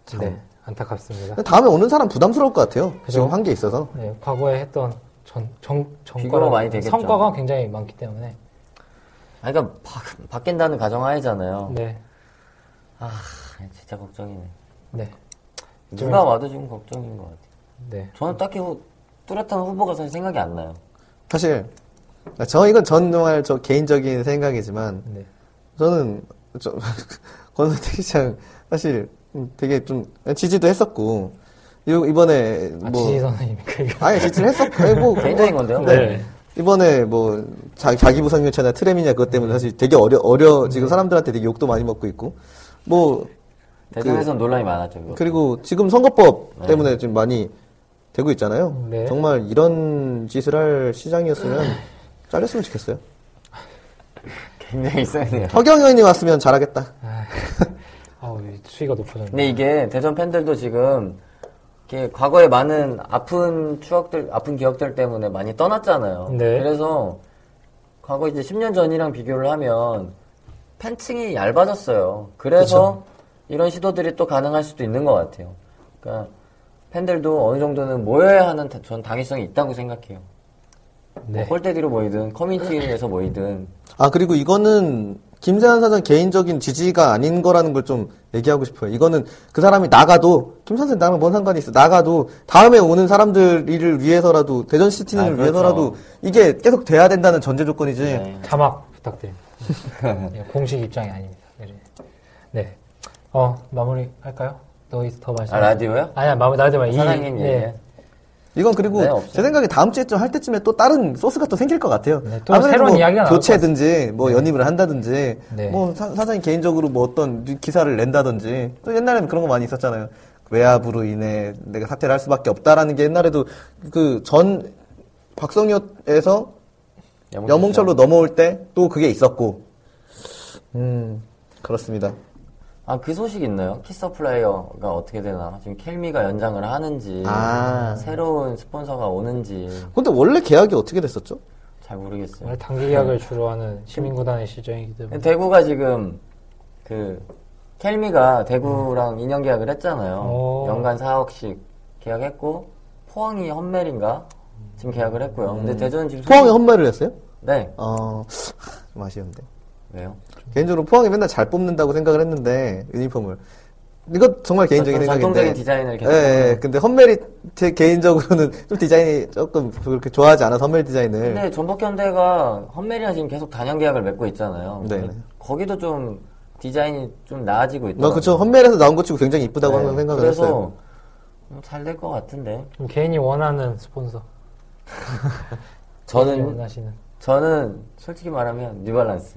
참. 네, 안타깝습니다. 다음에 오는 사람 부담스러울 것 같아요. 그죠? 지금 한 게 있어서. 네, 과거에 했던 전, 정, 비교가 정과 많이 되겠죠. 성과가 굉장히 많기 때문에. 아, 그러니까 바, 바뀐다는 가정하에잖아요. 네, 아, 진짜 걱정이네. 네, 누가 와도 지금 걱정인 것 같아요. 네. 저는 딱히 후- 뚜렷한 후보가 사실 생각이 안 나요. 사실 저 이건 정말 저 개인적인 생각이지만 네. 저는 저 권선택 시장 사실 되게 좀 지지도 했었고 이- 이번에 아, 뭐 지지 선언입니까, 이거? 아니 지지를 했었고 아니, 뭐 개인적인 건데요. 네. 이번에 뭐 자, 자기 부상유체나 트램이냐 그것 때문에 사실 되게 어려 어려 지금 사람들한테 되게 욕도 많이 먹고 있고 뭐 대전에서 논란이 많았죠. 그거. 그리고 지금 선거법 네. 때문에 지금 많이 되고 있잖아요. 네. 정말 이런 짓을 할 시장이었으면 잘렸으면 좋겠어요. 굉장히 세네요. 허경 의원이 왔으면 잘하겠다. 아우, 이 수위가 높아졌네. 근데 이게 대전 팬들도 지금 이렇게 과거에 많은 아픈 추억들, 아픈 기억들 때문에 많이 떠났잖아요. 네. 그래서 과거 이제 10년 전이랑 비교를 하면 팬층이 얇아졌어요. 그래서 이런 시도들이 또 가능할 수도 있는 것 같아요. 그러니까 팬들도 어느 정도는 모여야 하는 다- 전 당위성이 있다고 생각해요. 네. 뭐 홀대디로 모이든 커뮤니티에서 모이든 아 그리고 이거는 김세환 사장 개인적인 지지가 아닌 거라는 걸 좀 얘기하고 싶어요. 이거는 그 사람이 나가도 김 선생 나랑 뭔 상관이 있어? 나가도 다음에 오는 사람들을 위해서라도 대전 시티를 아, 그렇죠. 위해서라도 이게 계속 돼야 된다는 전제 조건이지. 네. 자막 부탁드립니다. 예, 공식 입장이 아닙니다. 네. 네. 어, 마무리 할까요? 더, 있- 더 말씀. 아 라디오요? 아니야, 마무리, 나한테 말. 사장님 얘기. 이건 그리고 네. 제 생각에 다음 주에쯤 할 때쯤에 또 다른 소스가 또 생길 것 같아요. 네, 또 새로운 뭐 이야기가 나올 교체든지 뭐 연임을 한다든지 네. 뭐 사, 사장이 개인적으로 뭐 어떤 기사를 낸다든지 또 옛날에는 그런 거 많이 있었잖아요. 외압으로 인해 내가 사퇴를 할 수밖에 없다라는 게 옛날에도 그 전 박성효에서 여몽철로 넘어올 때 또 그게 있었고 음 그렇습니다. 아, 그 소식 있나요? kit supplier가 어떻게 되나? 지금 켈미가 연장을 하는지, 아. 새로운 스폰서가 오는지, 근데 원래 계약이 어떻게 됐었죠? 잘 모르겠어요. 원래 단기 계약을 주로 하는 시민구단의 시정이기 때문에. 대구가 지금, 그, 켈미가 대구랑 2년 계약을 했잖아요. 오. 연간 4억씩 계약했고, 포항이 험멜인가? 지금 계약을 했고요. 근데 대전은 지금. 소식- 험매를 했어요? 네. 어, 좀 아쉬운데. 왜요? 개인적으로 포항이 맨날 잘 뽑는다고 생각을 했는데 유니폼을 이거 정말 개인적인 전- 생각인데 전통적인 디자인을 계속 예, 예. 근데 험멜이 제 개인적으로는 좀 디자인이 조금 그렇게 좋아하지 않아서 험멜 디자인을 근데 전북현대가 험멜이랑 지금 계속 단연 계약을 맺고 있잖아요. 네. 거기도 좀 디자인이 좀 나아지고 있다. 뭐 그쵸 험멜에서 나온 것 치고 굉장히 이쁘다고 항상 생각을 네. 그래서 했어요 잘될 것 같은데. 좀 개인이 원하는 스폰서. 저는 원하시는. 저는 솔직히 말하면 뉴발란스.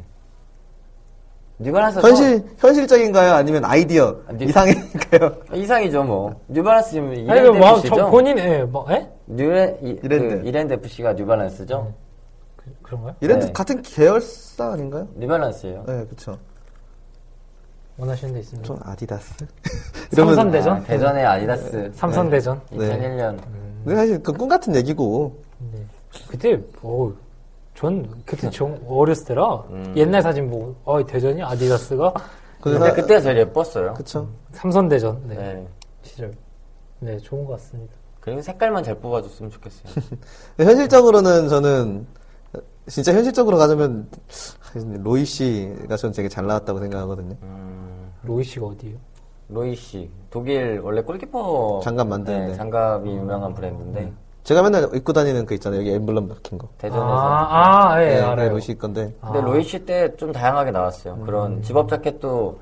뉴발란스 현실 현실적인가요? 아니면 아이디어 아, 니- 이상인가요? 서- 이상이죠 뭐. 뉴발란스 지금 이랜드 그, 뭐, FC죠? 저 본인, 예, 뭐, 예? 뉴레, 이, 이랜드. 그 이랜드 FC가 뉴발란스죠? 그, 그런가요? 이랜드 네. 같은 계열사 아닌가요? 뉴발란스예요. 네, 그렇죠. 원하시는 데 있습니다. 전 아디다스. 삼선 대전? 아, 대전의 아디다스. 삼선 대전. 네. 2001년. 근데 사실 그 꿈 같은 얘기고. 네. 그때, 어, 전 그때 좀 어렸을 때라 음. 옛날 사진 보고, 어, 대전이 아디다스가 근데 그때가 제일 예뻤어요. 그쵸. 삼선 대전. 네. 네. 시절. 네, 좋은 것 같습니다. 그리고 색깔만 잘 뽑아줬으면 좋겠어요. 현실적으로는 저는 진짜 현실적으로 가자면 로이 씨가 전 되게 잘 나왔다고 생각하거든요. 음, 로이 씨가 어디예요? 로이 씨. 독일 원래 골키퍼. 장갑 만드는데. 네, 장갑이 유명한 브랜드인데. 제가 맨날 입고 다니는 그 있잖아요. 여기 엠블럼 박힌 거. 대전에서. 아, 아, 예, 네, 알아요. 로이 씨 건데. 근데 아. 로이 씨때좀 다양하게 나왔어요. 그런 집업 자켓도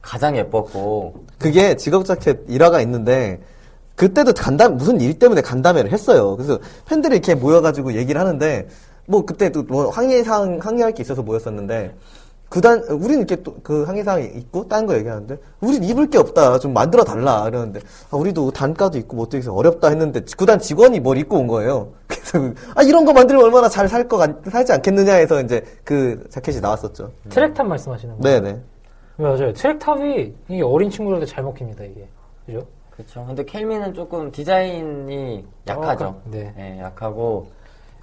가장 예뻤고. 그게 직업 자켓 일화가 있는데 그때도 간담 무슨 일 때문에 간담회를 했어요. 그래서 팬들이 이렇게 모여가지고 얘기를 하는데 뭐 그때 또 뭐 항의사항 항의할 게 있어서 모였었는데 구단 우리는 이렇게 또 그 항의사항이 있고 다른 거 얘기하는데 우린 입을 게 없다 좀 만들어 달라 이러는데 아, 우리도 단가도 있고 뭐 어떻게 해서 어렵다 했는데 구단 직원이 뭘 입고 온 거예요. 그래서 아 이런 거 만들면 얼마나 잘 살 거 살지 않겠느냐 해서 이제 그 자켓이 나왔었죠. track top 말씀하시는 거예요? 네네. 맞아요. track top이 이게 어린 친구들도 잘 먹힙니다, 이게. 그죠? 그렇죠. 근데 켈미는 조금 디자인이 약하죠. 어, 네. 네, 약하고.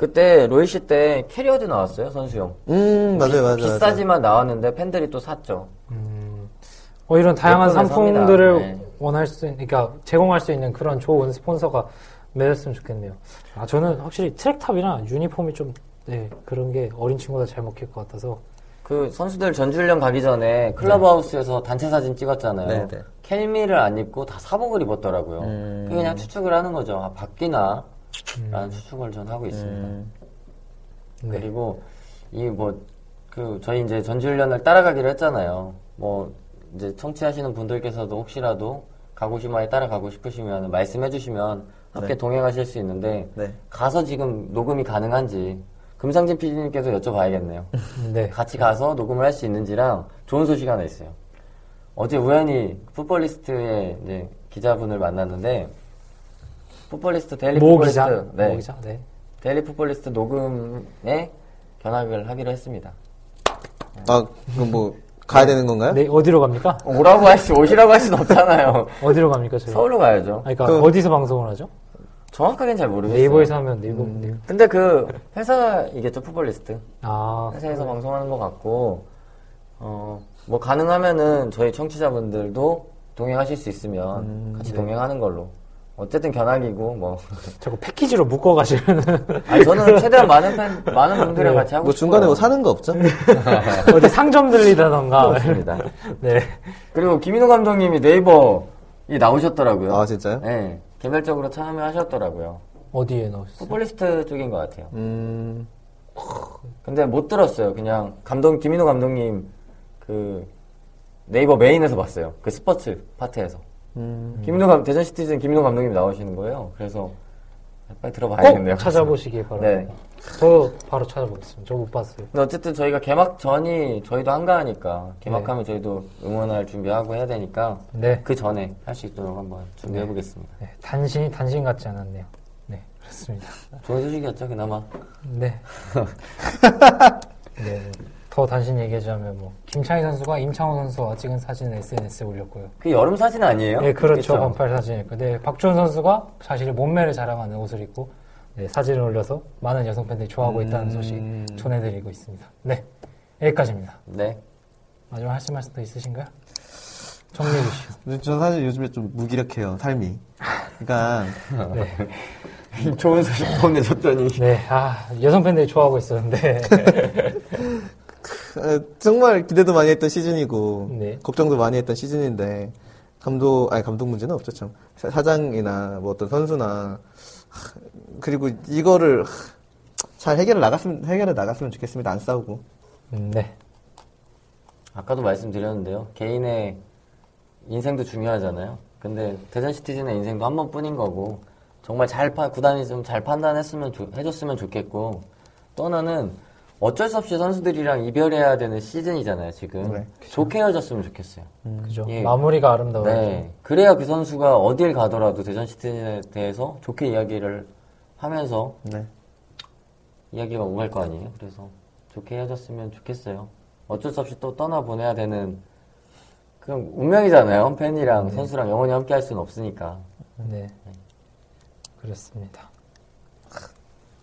그때 로이 씨때 캐리어도 나왔어요, 선수용. 음 맞아요 맞아요. 비싸지만 나왔는데 팬들이 또 샀죠. 음, 어, 이런 다양한 상품들을. 네. 원할 수, 있- 그러니까 제공할 수 있는 그런 좋은 스폰서가 맺었으면 좋겠네요. 아, 저는 확실히 트랙탑이나 유니폼이 좀, 네, 그런 게 어린 친구들 잘 먹힐 것 같아서. 그 선수들 전주훈련 가기 전에 클럽하우스에서 단체 사진 찍었잖아요. 네, 네. 켈미를 안 입고 다 사복을 입었더라고요. 음. 그냥 추측을 하는 거죠. 아, 바뀌나? 음, 라는 추측을 전 하고 있습니다. 음. 네. 그리고 이 뭐 그 저희 이제 전지훈련을 따라가기로 했잖아요. 뭐 이제 청취하시는 분들께서도 혹시라도 가고시마에 따라가고 싶으시면 말씀해 주시면 함께 네. 동행하실 수 있는데 네. 가서 지금 녹음이 가능한지 금상진 PD님께서 여쭤봐야겠네요. 네. 같이 가서 녹음을 할 수 있는지랑 좋은 소식 하나 있어요. 어제 우연히 풋볼리스트의 기자분을 만났는데 풋볼리스트 데일리 모 풋볼리스트 기자. 네. 모 기자. 네. 데일리 풋볼리스트 녹음에 견학을 하기로 했습니다. 아, 그럼 뭐, 가야 되는 건가요? 네, 어디로 갑니까? 오라고 할 수, 오시라고 할 수는 없잖아요. 어디로 갑니까, 저희? 서울로 가야죠. 아니, 그러니까 그- 어디서 방송을 하죠? 정확하게는 잘 모르겠어요. 네이버에서 하면 네이버, 음. 네이버. 근데 그 회사이겠죠, 풋볼리스트. 아, 회사에서 방송하는 것 같고, 어, 뭐 가능하면은 저희 청취자분들도 동행하실 수 있으면 음, 같이 네. 동행하는 걸로. 어쨌든 견학이고, 뭐. 자꾸 패키지로 묶어 가시면은 아니, 저는 최대한 많은 팬, 많은 분들이랑 네. 같이 하고 뭐 중간에 뭐 사는 거 없죠? 어디 상점 들리다던가. 그렇습니다. 네. 그리고 김인호 감독님이 네이버에 나오셨더라고요. 아, 진짜요? 네. 개별적으로 참여하셨더라고요. 어디에 넣으셨어요? 풋볼리스트 쪽인 것 같아요. 음, 근데 못 들었어요. 그냥 감독 김인호 감독님 그 네이버 메인에서 봤어요. 그 스포츠 파트에서. 음. 김인호 감 대전 시티즌 김인호 감독님 나오시는 거예요. 그래서 빨리 꼭 들어봐야겠네요. 찾아보시기 바랍니다. 저도 바로 찾아보겠습니다. 저 못 봤어요. 근데 어쨌든 저희가 개막 전이 저희도 한가하니까 개막하면 저희도 응원할 준비하고 해야 되니까 네. 그 전에 할 수 있도록 한번 준비해 보겠습니다. 네. 단신이 단신 같지 않았네요. 네. 그렇습니다. 좋은 소식이었죠, 그나마. 네. 네. 더 단신 얘기하자면 뭐 김창희 선수가 임창호 선수와 찍은 사진을 SNS에 올렸고요. 그 여름 사진 아니에요? 네, 그렇죠. 그쵸? 반팔 사진이고. 네, 박주원 선수가 자신의 몸매를 자랑하는 옷을 입고 네, 사진을 올려서 많은 여성 팬들이 좋아하고 있다는 소식 전해드리고 있습니다. 네, 여기까지입니다. 네. 마지막 하실 말씀 더 있으신가요? 정리해 주시죠. 저는 사실 요즘에 좀 무기력해요, 삶이. 그러니까, 네, 좋은 소식 보내줬더니. 네, 아 여성 팬들이 좋아하고 있었는데, 어, 정말 기대도 많이 했던 시즌이고, 네. 걱정도 많이 했던 시즌인데, 감독, 아니, 감독 문제는 없죠, 참. 사- 사장이나 뭐 어떤 선수나, 하, 그리고 이거를 하, 잘 해결을 나갔으면, 해결해 나갔으면 좋겠습니다. 안 싸우고. 음, 네, 아까도 말씀드렸는데요. 개인의 인생도 중요하잖아요. 근데 대전 시티즌의 인생도 한 번뿐인 거고 정말 잘 파, 구단이 좀 잘 판단했으면 좋- 해줬으면 좋겠고 또 하나는 어쩔 수 없이 선수들이랑 이별해야 되는 시즌이잖아요, 지금. 네. 좋게 헤어졌으면 좋겠어요. 그죠. 예. 마무리가 아름다워요. 네. 그래야 그 선수가 어딜 가더라도 대전 시티즌에 대해서 좋게 이야기를 하면서 네. 이야기가 오갈 거 아니에요. 그래서 좋게 헤어졌으면 좋겠어요. 어쩔 수 없이 또 떠나보내야 되는 그런 운명이잖아요. 팬이랑 선수랑 영원히 함께 할 수는 없으니까. 네. 그렇습니다.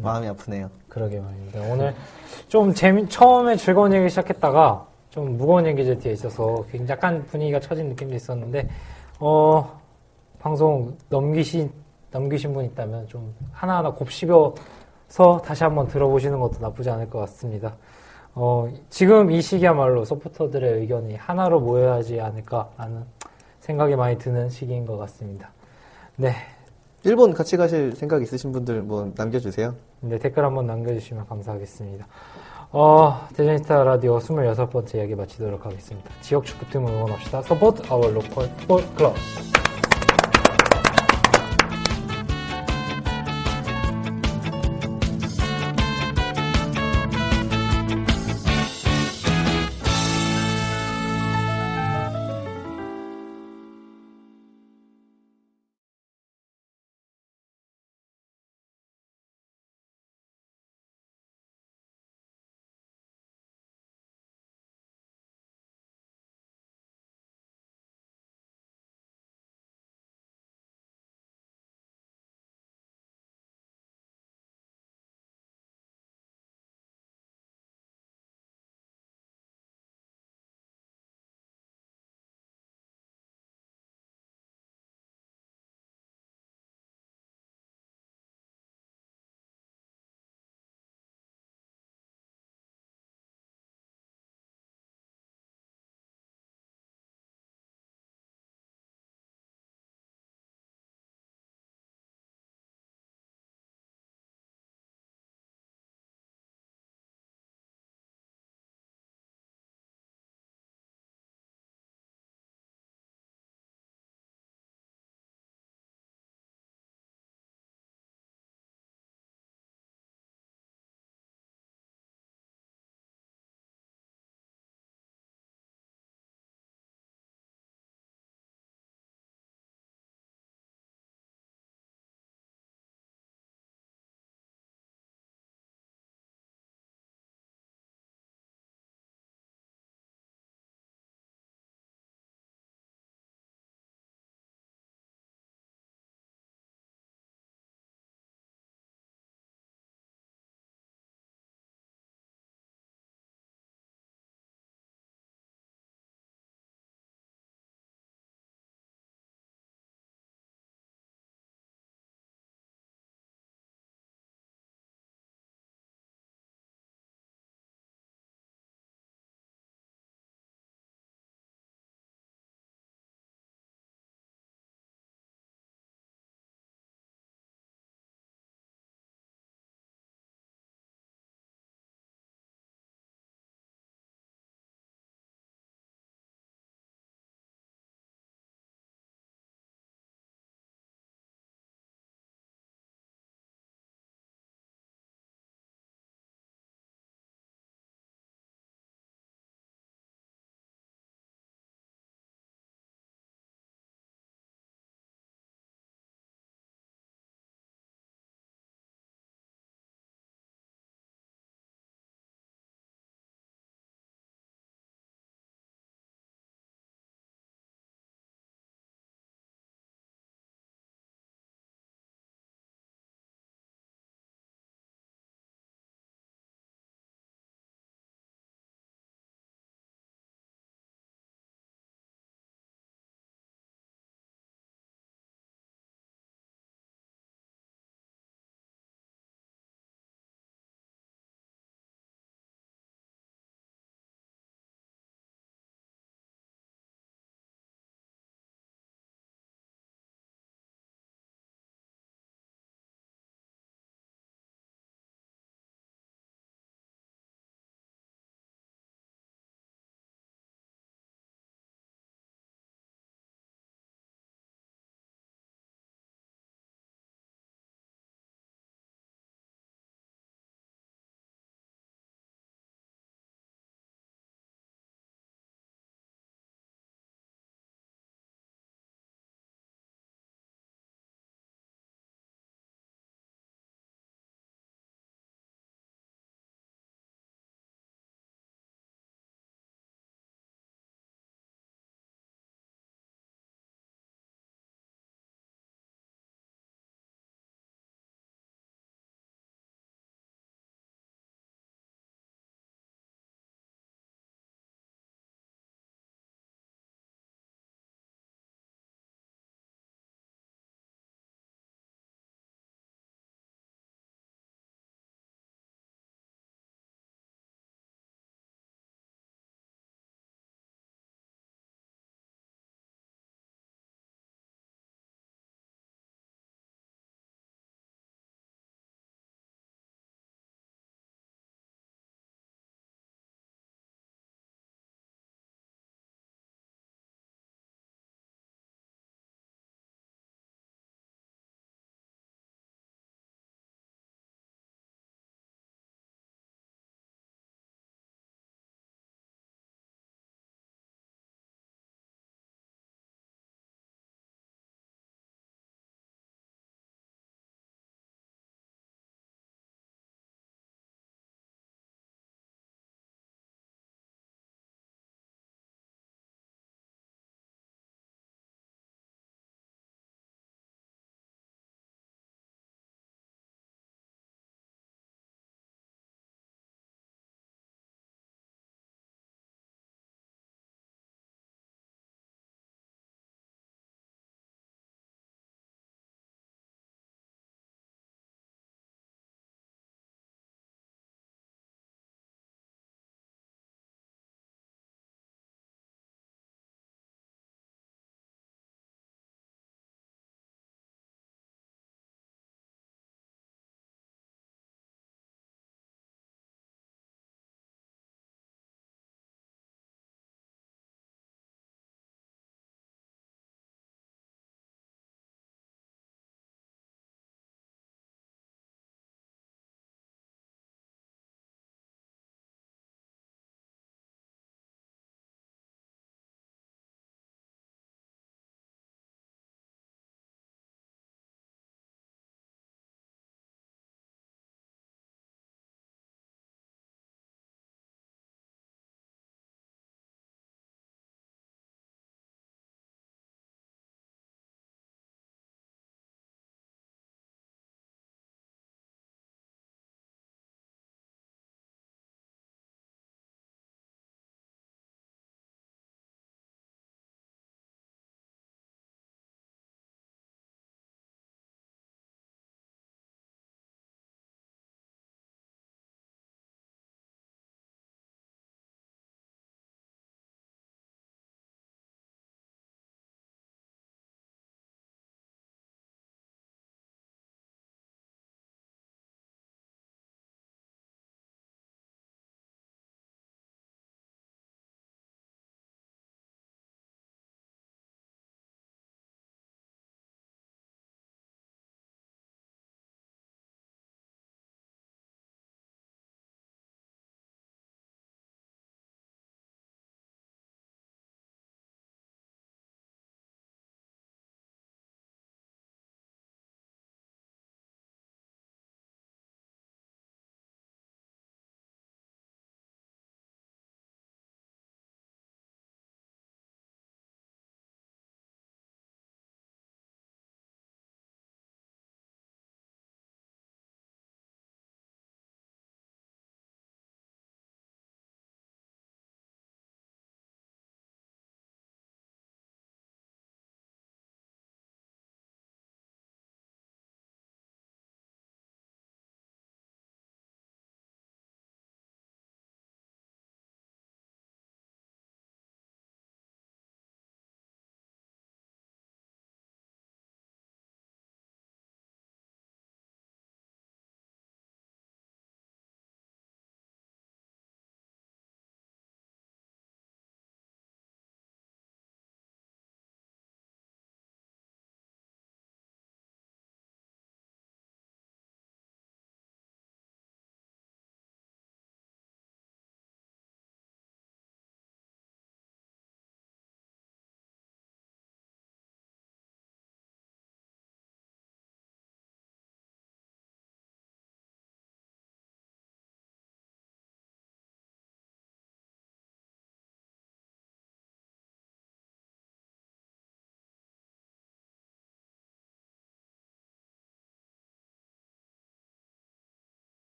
마음이 아프네요. 그러게 말입니다. 오늘 좀 재미, 처음에 즐거운 얘기 시작했다가 좀 무거운 얘기 제 뒤에 있어서 약간 분위기가 처진 느낌도 있었는데, 어, 방송 넘기신, 넘기신 분 있다면 좀 하나하나 곱씹어서 다시 한번 들어보시는 것도 나쁘지 않을 것 같습니다. 어, 지금 이 시기야말로 서포터들의 의견이 하나로 모여야 하지 않을까라는 생각이 많이 드는 시기인 것 같습니다. 네. 일본 같이 가실 생각 있으신 분들 뭐 남겨주세요. 네, 댓글 한번 남겨주시면 감사하겠습니다. 어, 대전스타 라디오 26번째 이야기 마치도록 하겠습니다. 지역 축구팀을 응원합시다. Support our local football club.